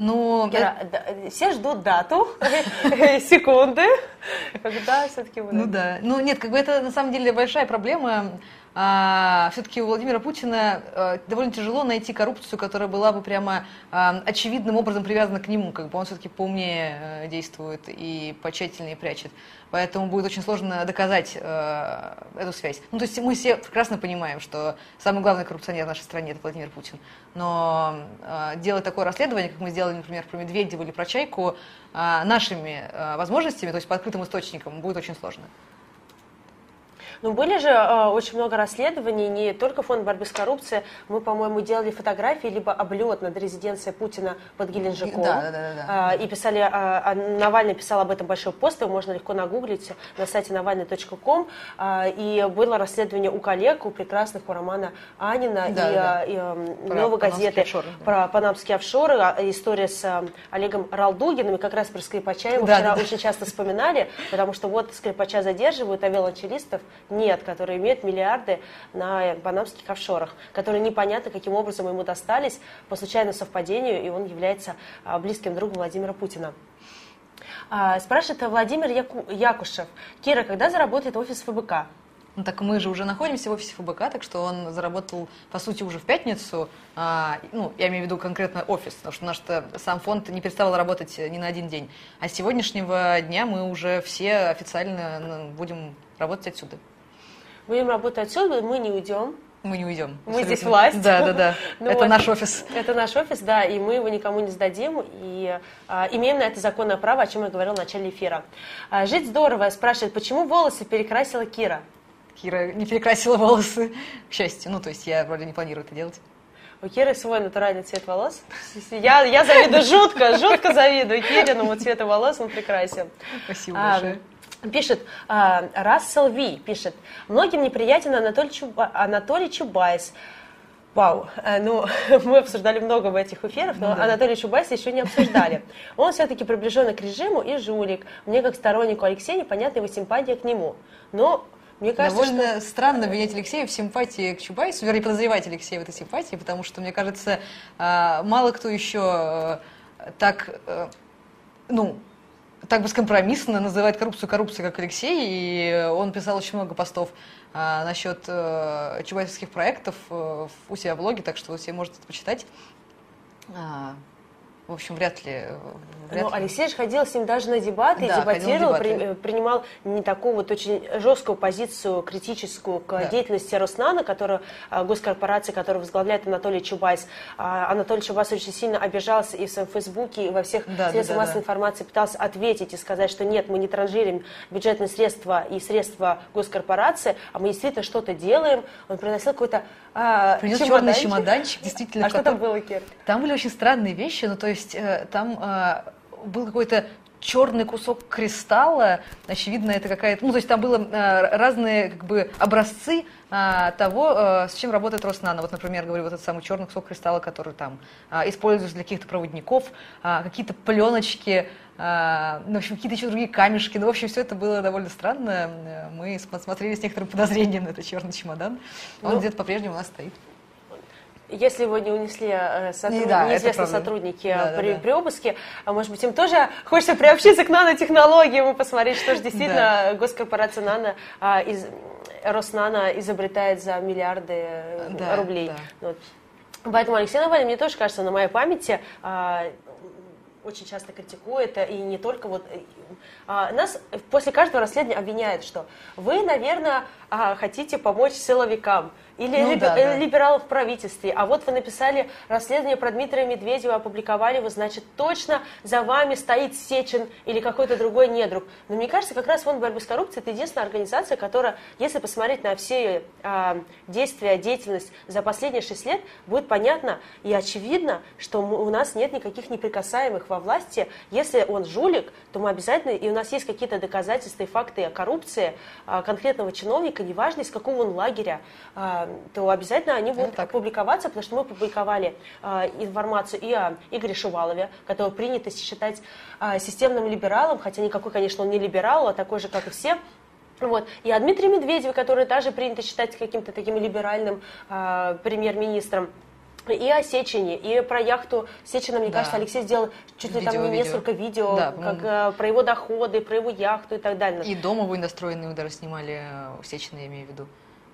Ну, Кира, да, все ждут дату, секунды, когда все-таки Ну да. Ну нет, как бы это на самом деле большая проблема. Все-таки у Владимира Путина а, довольно тяжело найти коррупцию, которая была бы прямо а, очевидным образом привязана к нему. Как бы он все-таки поумнее э, действует и потщательнее прячет. Поэтому будет очень сложно доказать э, эту связь. Ну, то есть мы все прекрасно понимаем, что самый главный коррупционер в нашей стране это Владимир Путин. Но э, делать такое расследование, как мы сделали, например, про Медведева или про Чайку, э, нашими э, возможностями, то есть по открытым источникам, будет очень сложно. Ну, были же э, очень много расследований, не только фонд борьбы с коррупцией. Мы, по-моему, делали фотографии, либо облет над резиденцией Путина под Геленджиком. Да, да, да, да. Э, и писали, э, Навальный писал об этом большой пост, его можно легко нагуглить на сайте навальный.ком. Э, и было расследование у коллег, у прекрасных, у Романа Анина Да, и, да. и, Про новой газеты офшоры, да. про панамские офшоры, история с э, Олегом Ралдугиным, и как раз про скрипача его Да, вчера да. очень часто вспоминали, потому что вот скрипача задерживают, а велончелистов нет, которые имеют миллиарды на панамских офшорах, которые непонятно каким образом ему достались по случайному совпадению, и он является а, близким другом Владимира Путина. А, Спрашивает Владимир Яку- Якушев. Кира, когда заработает офис ФБК? Ну, так мы же уже находимся в офисе ФБК, так что он заработал, по сути, уже в пятницу. А, ну, я имею в виду конкретно офис, потому что наш сам фонд не переставал работать ни на один день. А с сегодняшнего дня мы уже все официально ну, будем работать отсюда. Будем работать отсюда, мы не уйдем. Мы не уйдем. Мы абсолютно. здесь власть. Да, да, да. Ну Это наш офис. Это наш офис, да, и мы его никому не сдадим, и а, имеем на это законное право, о чем я говорила в начале эфира. А, Жить здорово спрашивает, почему волосы перекрасила Кира? Кира не перекрасила волосы, к счастью. Ну, то есть я вроде не планирую это делать. У Киры свой натуральный цвет волос. Я, я завидую жутко, жутко завидую Кириному цвету волос, он прекрасен. Спасибо А, большое. Пишет а, Рассел Ви, пишет, многим неприятен Анатолий, Чуба- Анатолий Чубайс. Вау, э, ну, мы обсуждали много в этих эфирах, но Ну да. Анатолия Чубайса еще не обсуждали. Он все-таки приближен к режиму и жулик. Мне, как стороннику Алексея, непонятна его симпатия к нему. Но мне кажется, Довольно странно обвинять Алексея в симпатии к Чубайсу, вернее, подозревать Алексея в этой симпатии, потому что, мне кажется, а, мало кто еще э, так, э, ну, так бескомпромиссно называет коррупцию коррупцией, как Алексей, и он писал очень много постов а, насчет э, чубайсовских проектов э, у себя в блоге, так что вы все можете это почитать. А, в общем, вряд ли... э, вряд Ну, ли. Алексей же ходил с ним даже на дебаты, Да, дебатировал, дебаты. при- принимал не такую вот очень жесткую позицию, критическую к Да. деятельности Роснано, которую, а, госкорпорации, которую возглавляет Анатолий Чубайс. А, Анатолий Чубайс очень сильно обижался и в своем Фейсбуке, и во всех Да, да, средствах да, массовой да. информации пытался ответить и сказать, что нет, мы не транжирим бюджетные средства и средства госкорпорации, а мы действительно что-то делаем. Он приносил какой-то а, Принес черный чемоданчик, действительно. А что там было, Кир? Там были очень странные вещи, ну то есть э, там э, был какой-то черный кусок кристалла, очевидно, это какая-то, ну то есть там было э, разные как бы образцы э, того, э, с чем работает Роснано. Вот, например, говорю, вот этот самый черный кусок кристалла, который там э, используется для каких-то проводников, э, какие-то пленочки, э, ну, в общем, какие-то еще другие камешки. Ну, в общем, все это было довольно странно. Мы см- смотрели с некоторым подозрением на этот черный чемодан. Он Ну, где-то по-прежнему у нас стоит. Если его не унесли э, сотруд- Не, да, неизвестные сотрудники э, Да, да, при, да. при обыске, а может быть им тоже хочется приобщиться к нанотехнологиям и посмотреть, что же действительно госкорпорация Нано, а, из, Роснано изобретает за миллиарды Да, рублей. да. Вот. Поэтому Алексей Навальный, мне тоже кажется, на моей памяти а, очень часто критикует, и не только вот... э, а, нас после каждого расследования обвиняют, что вы, наверное, а, хотите помочь силовикам или Ну либе- да, э, да. либералов в правительстве, а вот вы написали расследование про Дмитрия Медведева, опубликовали, вы, значит, точно за вами стоит Сечин или какой-то другой недруг. Но мне кажется, как раз фонд борьбы с коррупцией это единственная организация, которая, если посмотреть на все а, действия, деятельность за последние шесть лет, будет понятно и очевидно, что мы- у нас нет никаких неприкасаемых во власти. Если он жулик, то мы обязательно, и у нас есть какие-то доказательства и факты о коррупции а, конкретного чиновника, неважно из какого он лагеря, а, то обязательно они будут опубликоваться, потому что мы публиковали а, информацию и о Игоре Шувалове, которого принято считать системным либералом, хотя никакой, конечно, он не либерал, а такой же, как и все. Вот. И о Дмитрии Медведеве, который даже принято считать каким-то таким либеральным а, премьер-министром. И о Сечине, и про яхту Сечина, мне Да. кажется, Алексей сделал чуть ли там Видео, не видео. несколько видео, Да, как э, про его доходы, про его яхту и так далее. И дом его недостроенный даже снимали, э, у Сечина, я имею в виду.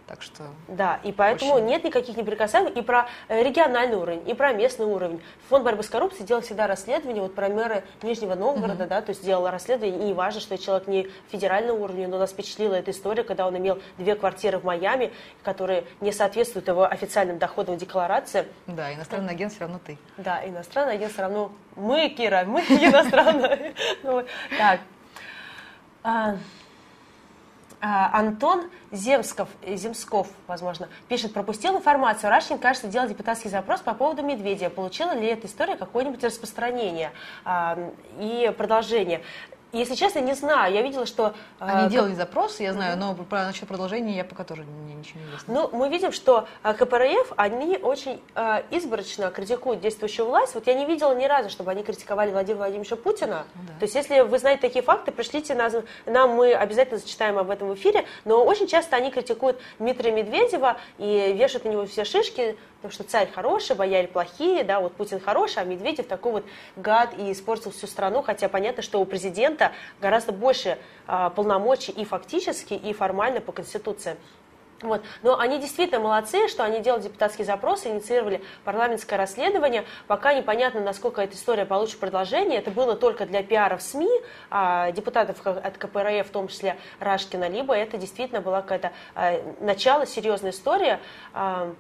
Так что... Да, и поэтому Очень. нет никаких неприкасаемых и про э, региональный уровень, и про местный уровень. Фонд борьбы с коррупцией делал всегда расследование, вот про мэра Нижнего Новгорода, да, то есть делал расследование, и не важно, что человек не федерального уровня, но нас впечатлила эта история, когда он имел две квартиры в Майами, которые не соответствуют его официальным доходам декларации. Да, иностранный агент все равно ты. Да, иностранный агент все равно мы, Кира, мы иностранные. Ну, Так. А, Антон Земсков, э, Земсков, возможно, пишет, пропустил информацию. Рашкин, кажется, делал депутатский запрос по поводу Медведя. Получила ли эта история какое-нибудь распространение а, и продолжение? Если честно, не знаю. Я видела, что... а, Они делали запрос, я знаю, но про насчет продолжения я пока тоже не- ничего не известно. Ну, мы видим, что а, КПРФ, они очень а, изборочно критикуют действующую власть. Вот я не видела ни разу, чтобы они критиковали Владимира Владимировича Путина. То есть, если вы знаете такие факты, пришлите нас, нам, мы обязательно зачитаем об этом в эфире. Но очень часто они критикуют Дмитрия Медведева и вешают на него все шишки, потому что царь хороший, бояре плохие, да, вот Путин хороший, а Медведев такой вот гад и испортил всю страну, хотя понятно, что у президента гораздо больше а, полномочий и фактически, и формально по Конституции. Вот. Но они действительно молодцы, что они делали депутатские запросы, инициировали парламентское расследование. Пока непонятно, насколько эта история получит продолжение. Это было только для пиара в СМИ, а, депутатов от КПРФ, в том числе Рашкина, либо это действительно была какая-то а, начало, серьезная история. А,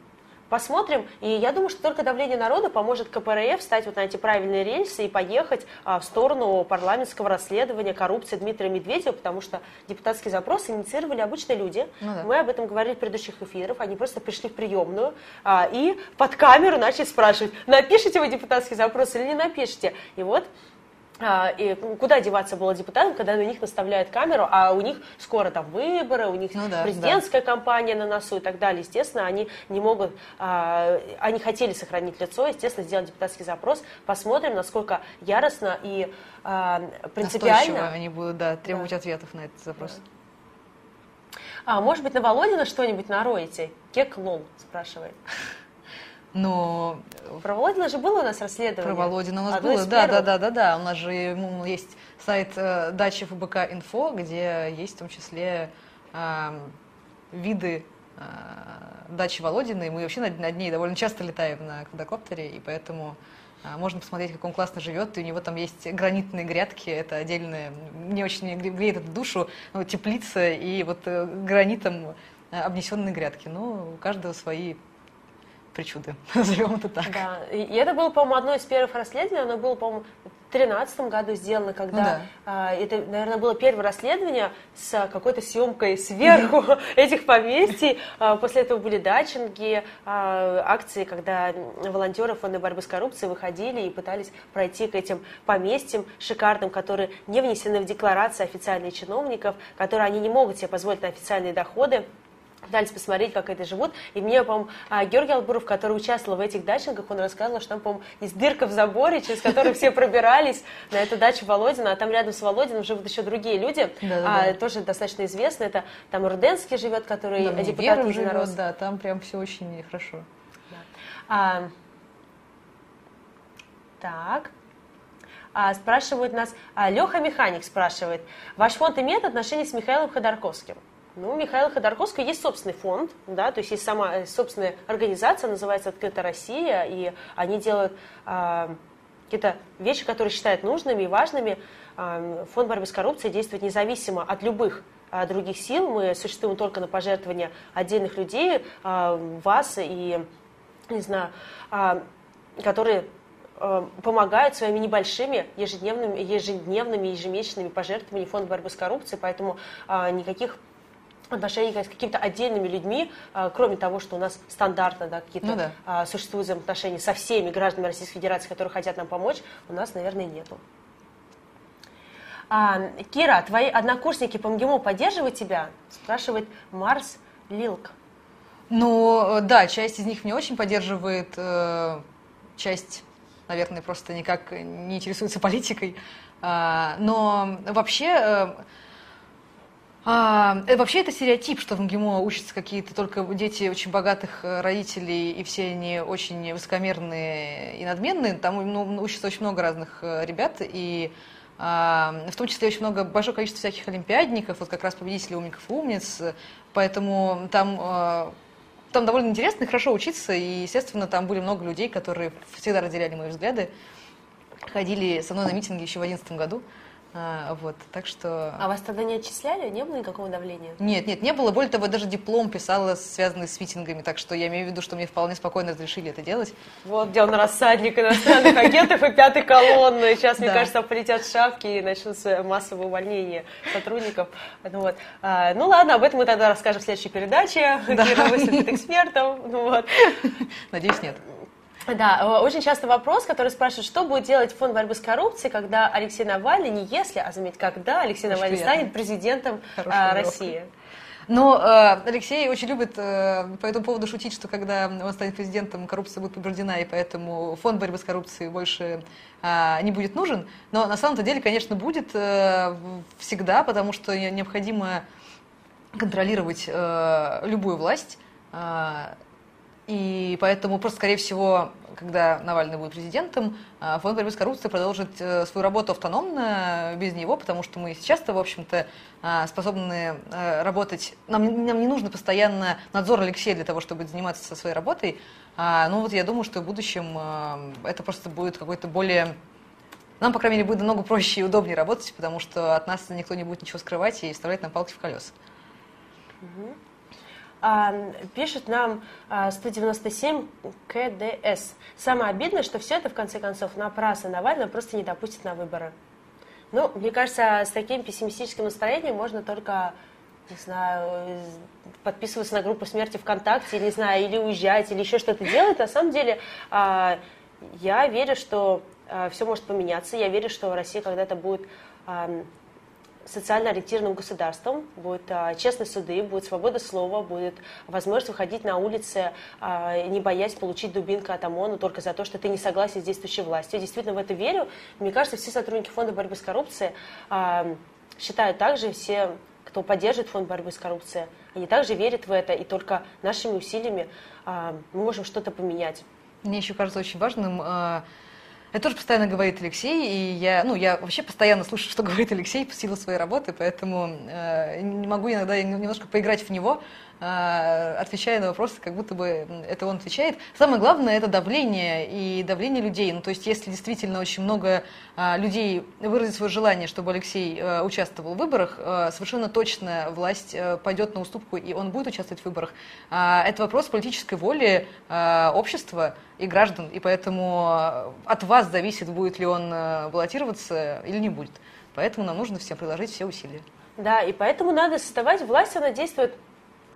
Посмотрим. И я думаю, что только давление народа поможет КПРФ встать вот на эти правильные рельсы и поехать а, в сторону парламентского расследования коррупции Дмитрия Медведева, потому что депутатские запросы инициировали обычные люди. Ну да. Мы об этом говорили в предыдущих эфирах. Они просто пришли в приемную а, и под камеру начали спрашивать, напишите вы депутатский запрос или не напишите. И вот и куда деваться было депутатам, когда на них наставляют камеру, а у них скоро там выборы, у них Ну да, президентская кампания на носу и так далее. Естественно, они не могут, а, они хотели сохранить лицо, естественно, сделать депутатский запрос. Посмотрим, насколько яростно и а, Настойчиво принципиально. они будут да, требовать ответов на этот запрос. А, может быть, на Володина что-нибудь нароете? Кек лол, спрашивает. Но Про Володина же было у нас расследование. про Володина у нас Одно было, да, да, да, да, да. У нас же есть сайт э, дачи ФБК Инфо, где есть в том числе эм, виды э, дачи Володины. Мы вообще над, над ней довольно часто летаем на квадрокоптере, и поэтому А, Можно посмотреть, как он классно живет, и у него там есть гранитные грядки, это отдельное, мне очень греет эту душу, ну, теплица и вот э, гранитом э, обнесенные грядки. Ну, у каждого свои причуды, назовем это так. Да, и это было, по-моему, одно из первых расследований, оно было, по-моему, в 2013 году сделано, когда Ну да. а, это, наверное, было первое расследование с какой-то съемкой сверху этих поместий. А, После этого были дачинги, а, акции, когда волонтеры фонда борьбы с коррупцией выходили и пытались пройти к этим поместьям шикарным, которые не внесены в декларации официальных чиновников, которые они не могут себе позволить на официальные доходы пытались посмотреть, как это живут. И мне, по-моему, а, Георгий Албуров, который участвовал в этих дачингах, он рассказывал, что там, по-моему, есть дырка в заборе, через которую все пробирались на эту дачу Володина, а там рядом с Володиным живут еще другие люди, а, тоже достаточно известные. Это там Руденский живет, который Там депутат живет, да, там прям все очень хорошо. А, так. А, спрашивают нас, а, Леха Механик спрашивает, ваш фонд имеет отношение с Михаилом Ходорковским? Ну, у Михаила Ходорковского есть собственный фонд, да, то есть есть сама э, собственная организация, называется «Открытая Россия», и они делают а, какие-то вещи, которые считают нужными и важными. А, Фонд борьбы с коррупцией действует независимо от любых а, других сил. Мы существуем только на пожертвования отдельных людей, а, вас и, не знаю, а, которые э, помогают своими небольшими ежедневными, ежедневными, ежемесячными пожертвованиями Фонда борьбы с коррупцией, поэтому никаких отношений с какими-то отдельными людьми, а, кроме того, что у нас стандартно да, какие-то Ну да. а, существуют взаимоотношения со всеми гражданами Российской Федерации, которые хотят нам помочь, у нас, наверное, нету. А, Кира, твои однокурсники по МГИМО поддерживают тебя? Спрашивает Марс Лилк. Ну, да, часть из них не очень поддерживает, э, часть, наверное, просто никак не интересуется политикой. А, Но вообще, э, а, э, вообще это стереотип, что в МГИМО учатся какие-то только дети очень богатых э, родителей, и все они очень высокомерные и надменные. Там ну, учатся очень много разных э, ребят, и а, в том числе очень много, большое количество всяких олимпиадников, вот как раз победителей умников и умниц, поэтому там там довольно интересно и хорошо учиться, и, естественно, там были много людей, которые всегда разделяли мои взгляды, ходили со мной на митинги еще в 2011 году, А, вот, так что... А вас тогда не отчисляли? Не было никакого давления? Нет, нет, не было. Более того, я даже диплом писала, связанный с митингами, так что я имею в виду, что мне вполне спокойно разрешили это делать. Вот где он рассадник иностранных агентов и пятой колонны. Сейчас, мне кажется, полетят шапки и начнутся массовые увольнения сотрудников. Ну, вот. А, ну ладно, об этом мы тогда расскажем в следующей передаче. Кира выступит экспертом. Ну. Надеюсь, нет. Да, э, очень часто вопрос, который спрашивают, что будет делать фонд борьбы с коррупцией, когда Алексей Навальный, не если, а заметь, когда Алексей Очень Навальный приятно. станет президентом Хорошая а, формулировка. России. Но э, Алексей очень любит э, по этому поводу шутить, что когда он станет президентом, коррупция будет побеждена, и поэтому фонд борьбы с коррупцией больше э, не будет нужен. Но на самом-то деле, конечно, будет э, всегда, потому что не- необходимо контролировать э, любую власть. э, и поэтому просто, скорее всего, когда Навальный будет президентом, а, фонд борьбы с коррупцией продолжит э, свою работу автономно, без него, потому что мы сейчас-то, в общем-то, способны э, работать. Нам, нам не нужно постоянно надзор Алексея для того, чтобы заниматься своей работой. А, Ну вот я думаю, что в будущем э, это просто будет какой-то более... Нам, по крайней мере, будет намного проще и удобнее работать, потому что от нас никто не будет ничего скрывать и вставлять нам палки в колеса. А, пишет нам а, 197 КДС. Самое обидное, что все это, в конце концов, напрасно Навального просто не допустит на выборы. Ну, мне кажется, с таким пессимистическим настроением можно только, не знаю, подписываться на группу смерти ВКонтакте, не знаю, или уезжать, или еще что-то делать. На самом деле, а, я верю, что все может поменяться. Я верю, что Россия когда-то будет социально ориентированным государством, будут а, честные суды, будет свобода слова, будет возможность выходить на улицы, а, не боясь получить дубинку от ОМОНа только за то, что ты не согласен с действующей властью. Я действительно в это верю. Мне кажется, все сотрудники Фонда борьбы с коррупцией а, считают также, все, кто поддерживает Фонд борьбы с коррупцией, они также верят в это, и только нашими усилиями а, мы можем что-то поменять. Мне еще кажется очень важным, э, это тоже постоянно говорит Алексей, и я, ну, я вообще постоянно слушаю, что говорит Алексей по силу своей работы, поэтому э, могу иногда немножко поиграть в него. А, отвечая на вопросы, как будто бы это он отвечает. Самое главное – это давление и давление людей. Ну, то есть, если действительно очень много а, людей выразит свое желание, чтобы Алексей а, участвовал в выборах, совершенно точно власть пойдет на уступку, и он будет участвовать в выборах. Это вопрос политической воли общества и граждан, и поэтому от вас зависит, будет ли он баллотироваться или не будет. Поэтому нам нужно всем приложить все усилия. Да, и поэтому надо создавать власть, она действует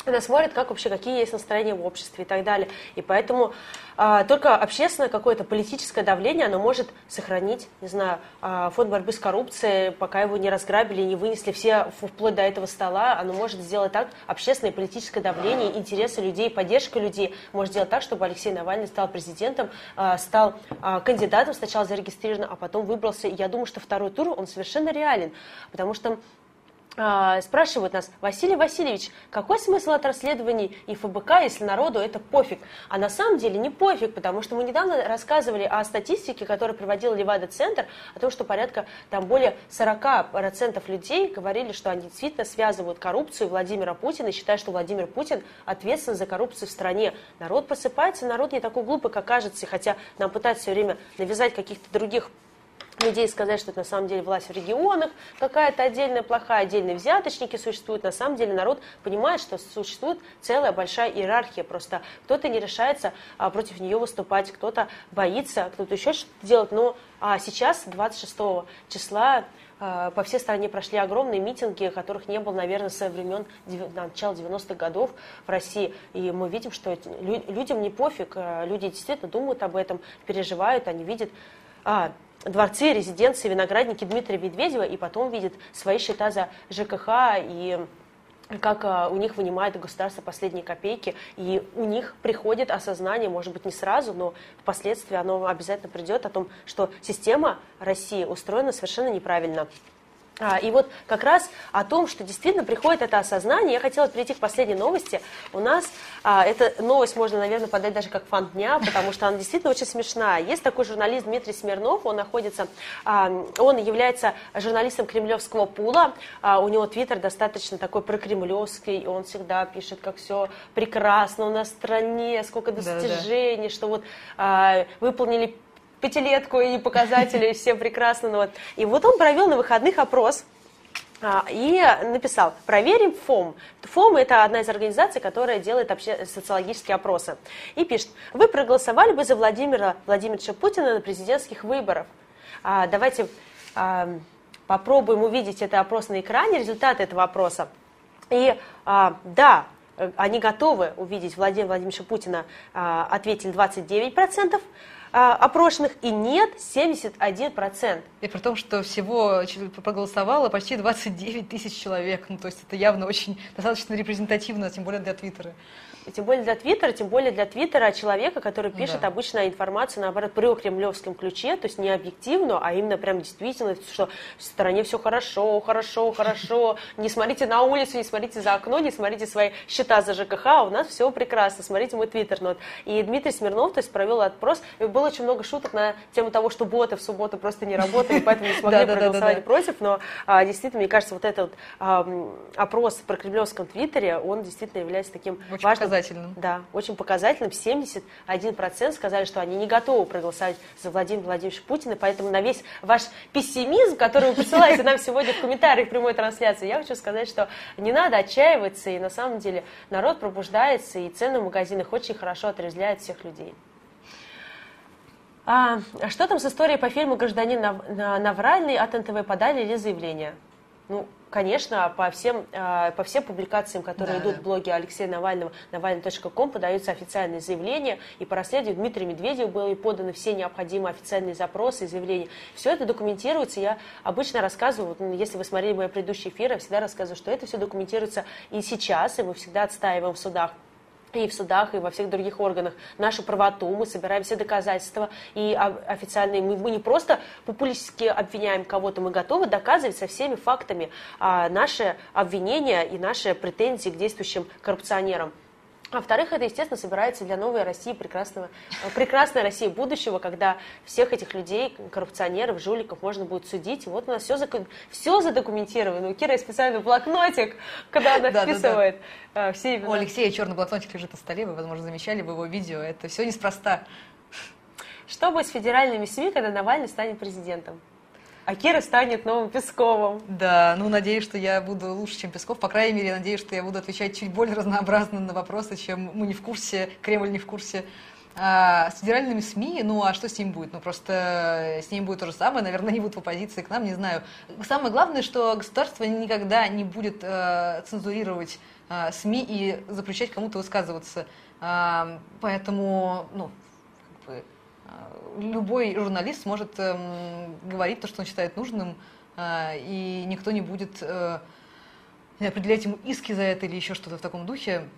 она смотрит, как вообще, какие есть настроения в обществе и так далее. И поэтому а, только общественное какое-то политическое давление, оно может сохранить, не знаю, а, фонд борьбы с коррупцией, пока его не разграбили, не вынесли все вплоть до этого стола, оно может сделать так, общественное политическое давление, интересы людей, поддержка людей может сделать так, чтобы Алексей Навальный стал президентом, а, стал а, кандидатом, сначала зарегистрирован, а потом выбрался. И я думаю, что второй тур, он совершенно реален, потому что спрашивают нас, Василий Васильевич, какой смысл от расследований и ФБК, если народу это пофиг? А на самом деле не пофиг, потому что мы недавно рассказывали о статистике, которую приводил Левада-центр, о том, что порядка там более 40% людей говорили, что они действительно связывают коррупцию Владимира Путина и считают, что Владимир Путин ответственен за коррупцию в стране. Народ просыпается, народ не такой глупый, как кажется, хотя нам пытаются все время навязать каких-то других людей сказать, что это на самом деле власть в регионах, какая-то отдельная плохая, отдельные взяточники существуют. На самом деле народ понимает, что существует целая большая иерархия. Просто кто-то не решается а, против нее выступать, кто-то боится, кто-то еще что-то делать. Но а сейчас, 26 числа, а, по всей стране прошли огромные митинги, которых не было, наверное, со времен начала 90-х годов в России. И мы видим, что людям не пофиг, а, люди действительно думают об этом, переживают, они видят а, дворцы, резиденции, виноградники Дмитрия Медведева, и потом видит свои счета за ЖКХ и как а, у них вынимает государство последние копейки, и у них приходит осознание, может быть, не сразу, но впоследствии оно обязательно придет о том, что система России устроена совершенно неправильно. А, и вот как раз о том, что действительно приходит это осознание, я хотела перейти к последней новости. У нас а, эта новость можно, наверное, подать даже как фан дня, потому что она действительно очень смешная. Есть такой журналист Дмитрий Смирнов, он находится, а, он является журналистом кремлевского пула, а, у него твиттер достаточно такой прокремлевский, и он всегда пишет, как все прекрасно у нас в стране, сколько достижений, да, да. что вот а, выполнили пятилетку и показатели все прекрасно. Ну вот. И вот он провел на выходных опрос, а, и написал, проверим ФОМ. ФОМ – это одна из организаций, которая делает обще... социологические опросы. И пишет, вы проголосовали бы за Владимира Владимировича Путина на президентских выборах. А, давайте а, попробуем увидеть этот опрос на экране, результаты этого опроса. И а, да, они готовы увидеть Владимира Владимировича Путина, а, ответили 29%, а, опрошенных, и нет 71%. И при том, что всего проголосовало почти 29 тысяч человек. Ну, то есть это явно очень достаточно репрезентативно, тем более для Твиттера тем более для Твиттера, тем более для Твиттера человека, который пишет да. обычно информацию, наоборот, при кремлевском ключе, то есть не объективно, а именно прям действительно, что в стране все хорошо, хорошо, хорошо, не смотрите на улицу, не смотрите за окно, не смотрите свои счета за ЖКХ, а у нас все прекрасно, смотрите мой Твиттер. Ну, и Дмитрий Смирнов, то есть провел опрос, и было очень много шуток на тему того, что боты в субботу просто не работали, поэтому не смогли проголосовать против, но а, действительно, мне кажется, вот этот опрос про кремлевском Твиттере, он действительно является таким важным показательным. Да, очень показательным. 71% сказали, что они не готовы проголосовать за Владимира Владимировича Путина, поэтому на весь ваш пессимизм, который вы присылаете нам сегодня в комментариях прямой трансляции, я хочу сказать, что не надо отчаиваться, и на самом деле народ пробуждается, и цены в магазинах очень хорошо отрезвляют всех людей. А, а что там с историей по фильму «Гражданин Навральный» от НТВ подали или заявление? Ну, конечно, по всем, а, по всем публикациям, которые да, идут в блоге Алексея Навального, навальный.ком, подаются официальные заявления, и по расследованию Дмитрия Медведева были поданы все необходимые официальные запросы и заявления. Все это документируется, я обычно рассказываю, ну, если вы смотрели мои предыдущие эфиры, я всегда рассказываю, что это все документируется и сейчас, и мы всегда отстаиваем в судах и в судах, и во всех других органах нашу правоту, мы собираем все доказательства, и официальные, мы, мы не просто популистски обвиняем кого-то, мы готовы доказывать со всеми фактами а, наши обвинения и наши претензии к действующим коррупционерам. А во-вторых, это, естественно, собирается для новой России, прекрасного, э, прекрасной России будущего, когда всех этих людей, коррупционеров, жуликов можно будет судить. И вот у нас все, заку- все задокументировано. У Киры специальный блокнотик, когда она вписывает э, все имена. У Алексея черный блокнотик лежит на столе, вы, возможно, замечали в его видео. Это все неспроста. Что будет с федеральными СМИ, когда Навальный станет президентом? А Кира станет новым Песковым. Да, ну надеюсь, что я буду лучше, чем Песков. По крайней мере, надеюсь, что я буду отвечать чуть более разнообразно на вопросы, чем мы не в курсе, Кремль не в курсе. А, с федеральными СМИ, ну а что с ним будет? Ну просто с ним будет то же самое, наверное, они будут в оппозиции к нам, не знаю. Самое главное, что государство никогда не будет э, цензурировать э, СМИ и запрещать кому-то высказываться. А, поэтому, ну, как бы, э, любой журналист может эм, говорить то, что он считает нужным, э, и никто не будет э, определять ему иски за это или еще что-то в таком духе.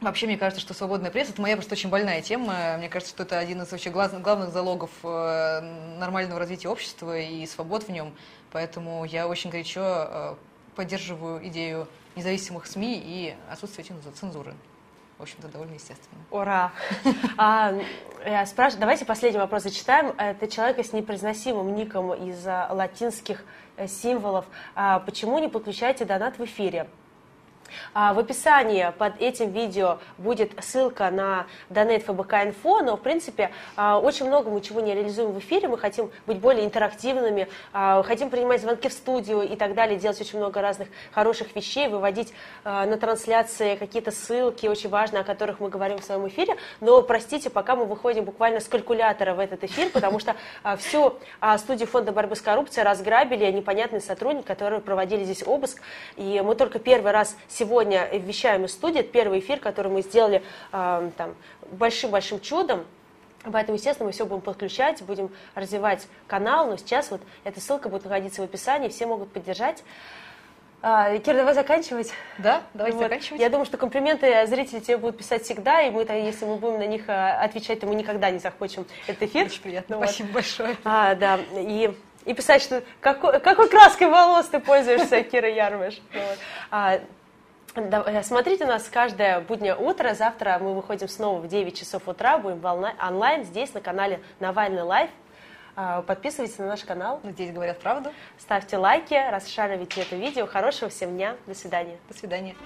Вообще, мне кажется, что свободная пресса – это моя просто очень больная тема. Мне кажется, что это один из вообще главных залогов э, нормального развития общества и свобод в нем. Поэтому я очень горячо поддерживаю идею независимых СМИ и отсутствие цензу- цензуры. В общем-то, довольно естественно. Ура! А, я спрашиваю, давайте последний вопрос зачитаем. Это человек с непроизносимым ником из а, латинских э, символов. А, почему не подключаете донат в эфире? А, В описании под этим видео будет ссылка на донейт ФБК Инфо, но, в принципе, а, очень много мы чего не реализуем в эфире, мы хотим быть более интерактивными, а, хотим принимать звонки в студию и так далее, делать очень много разных хороших вещей, выводить на трансляции какие-то ссылки, очень важные, о которых мы говорим в своем эфире, но, простите, пока мы выходим буквально с калькулятора в этот эфир, потому что всю студию Фонда борьбы с коррупцией разграбили непонятные сотрудники, которые проводили здесь обыск, и мы только первый раз вещаем из студии, это первый эфир, который мы сделали а, там большим-большим чудом, Поэтому, естественно, мы все будем подключать, будем развивать канал, но сейчас вот эта ссылка будет находиться в описании, все могут поддержать. А, Кира, давай заканчивать. Да, давайте Вот. заканчивать. Я думаю, что комплименты зрители тебе будут писать всегда, и мы, если мы будем на них а, отвечать, то мы никогда не захочем этот эфир. Очень приятно, вот. спасибо большое. А, да, и, и писать, что какой, какой краской волос ты пользуешься, Кира Ярмыш. Вот. А, э, Смотрите нас каждое буднее утро. Завтра мы выходим снова в 9 часов утра. Будем онлайн здесь на канале Навальный Лайв. А, Подписывайтесь на наш канал. Здесь говорят правду. Ставьте лайки, расшаривайте это видео. Хорошего всем дня. До свидания. До свидания.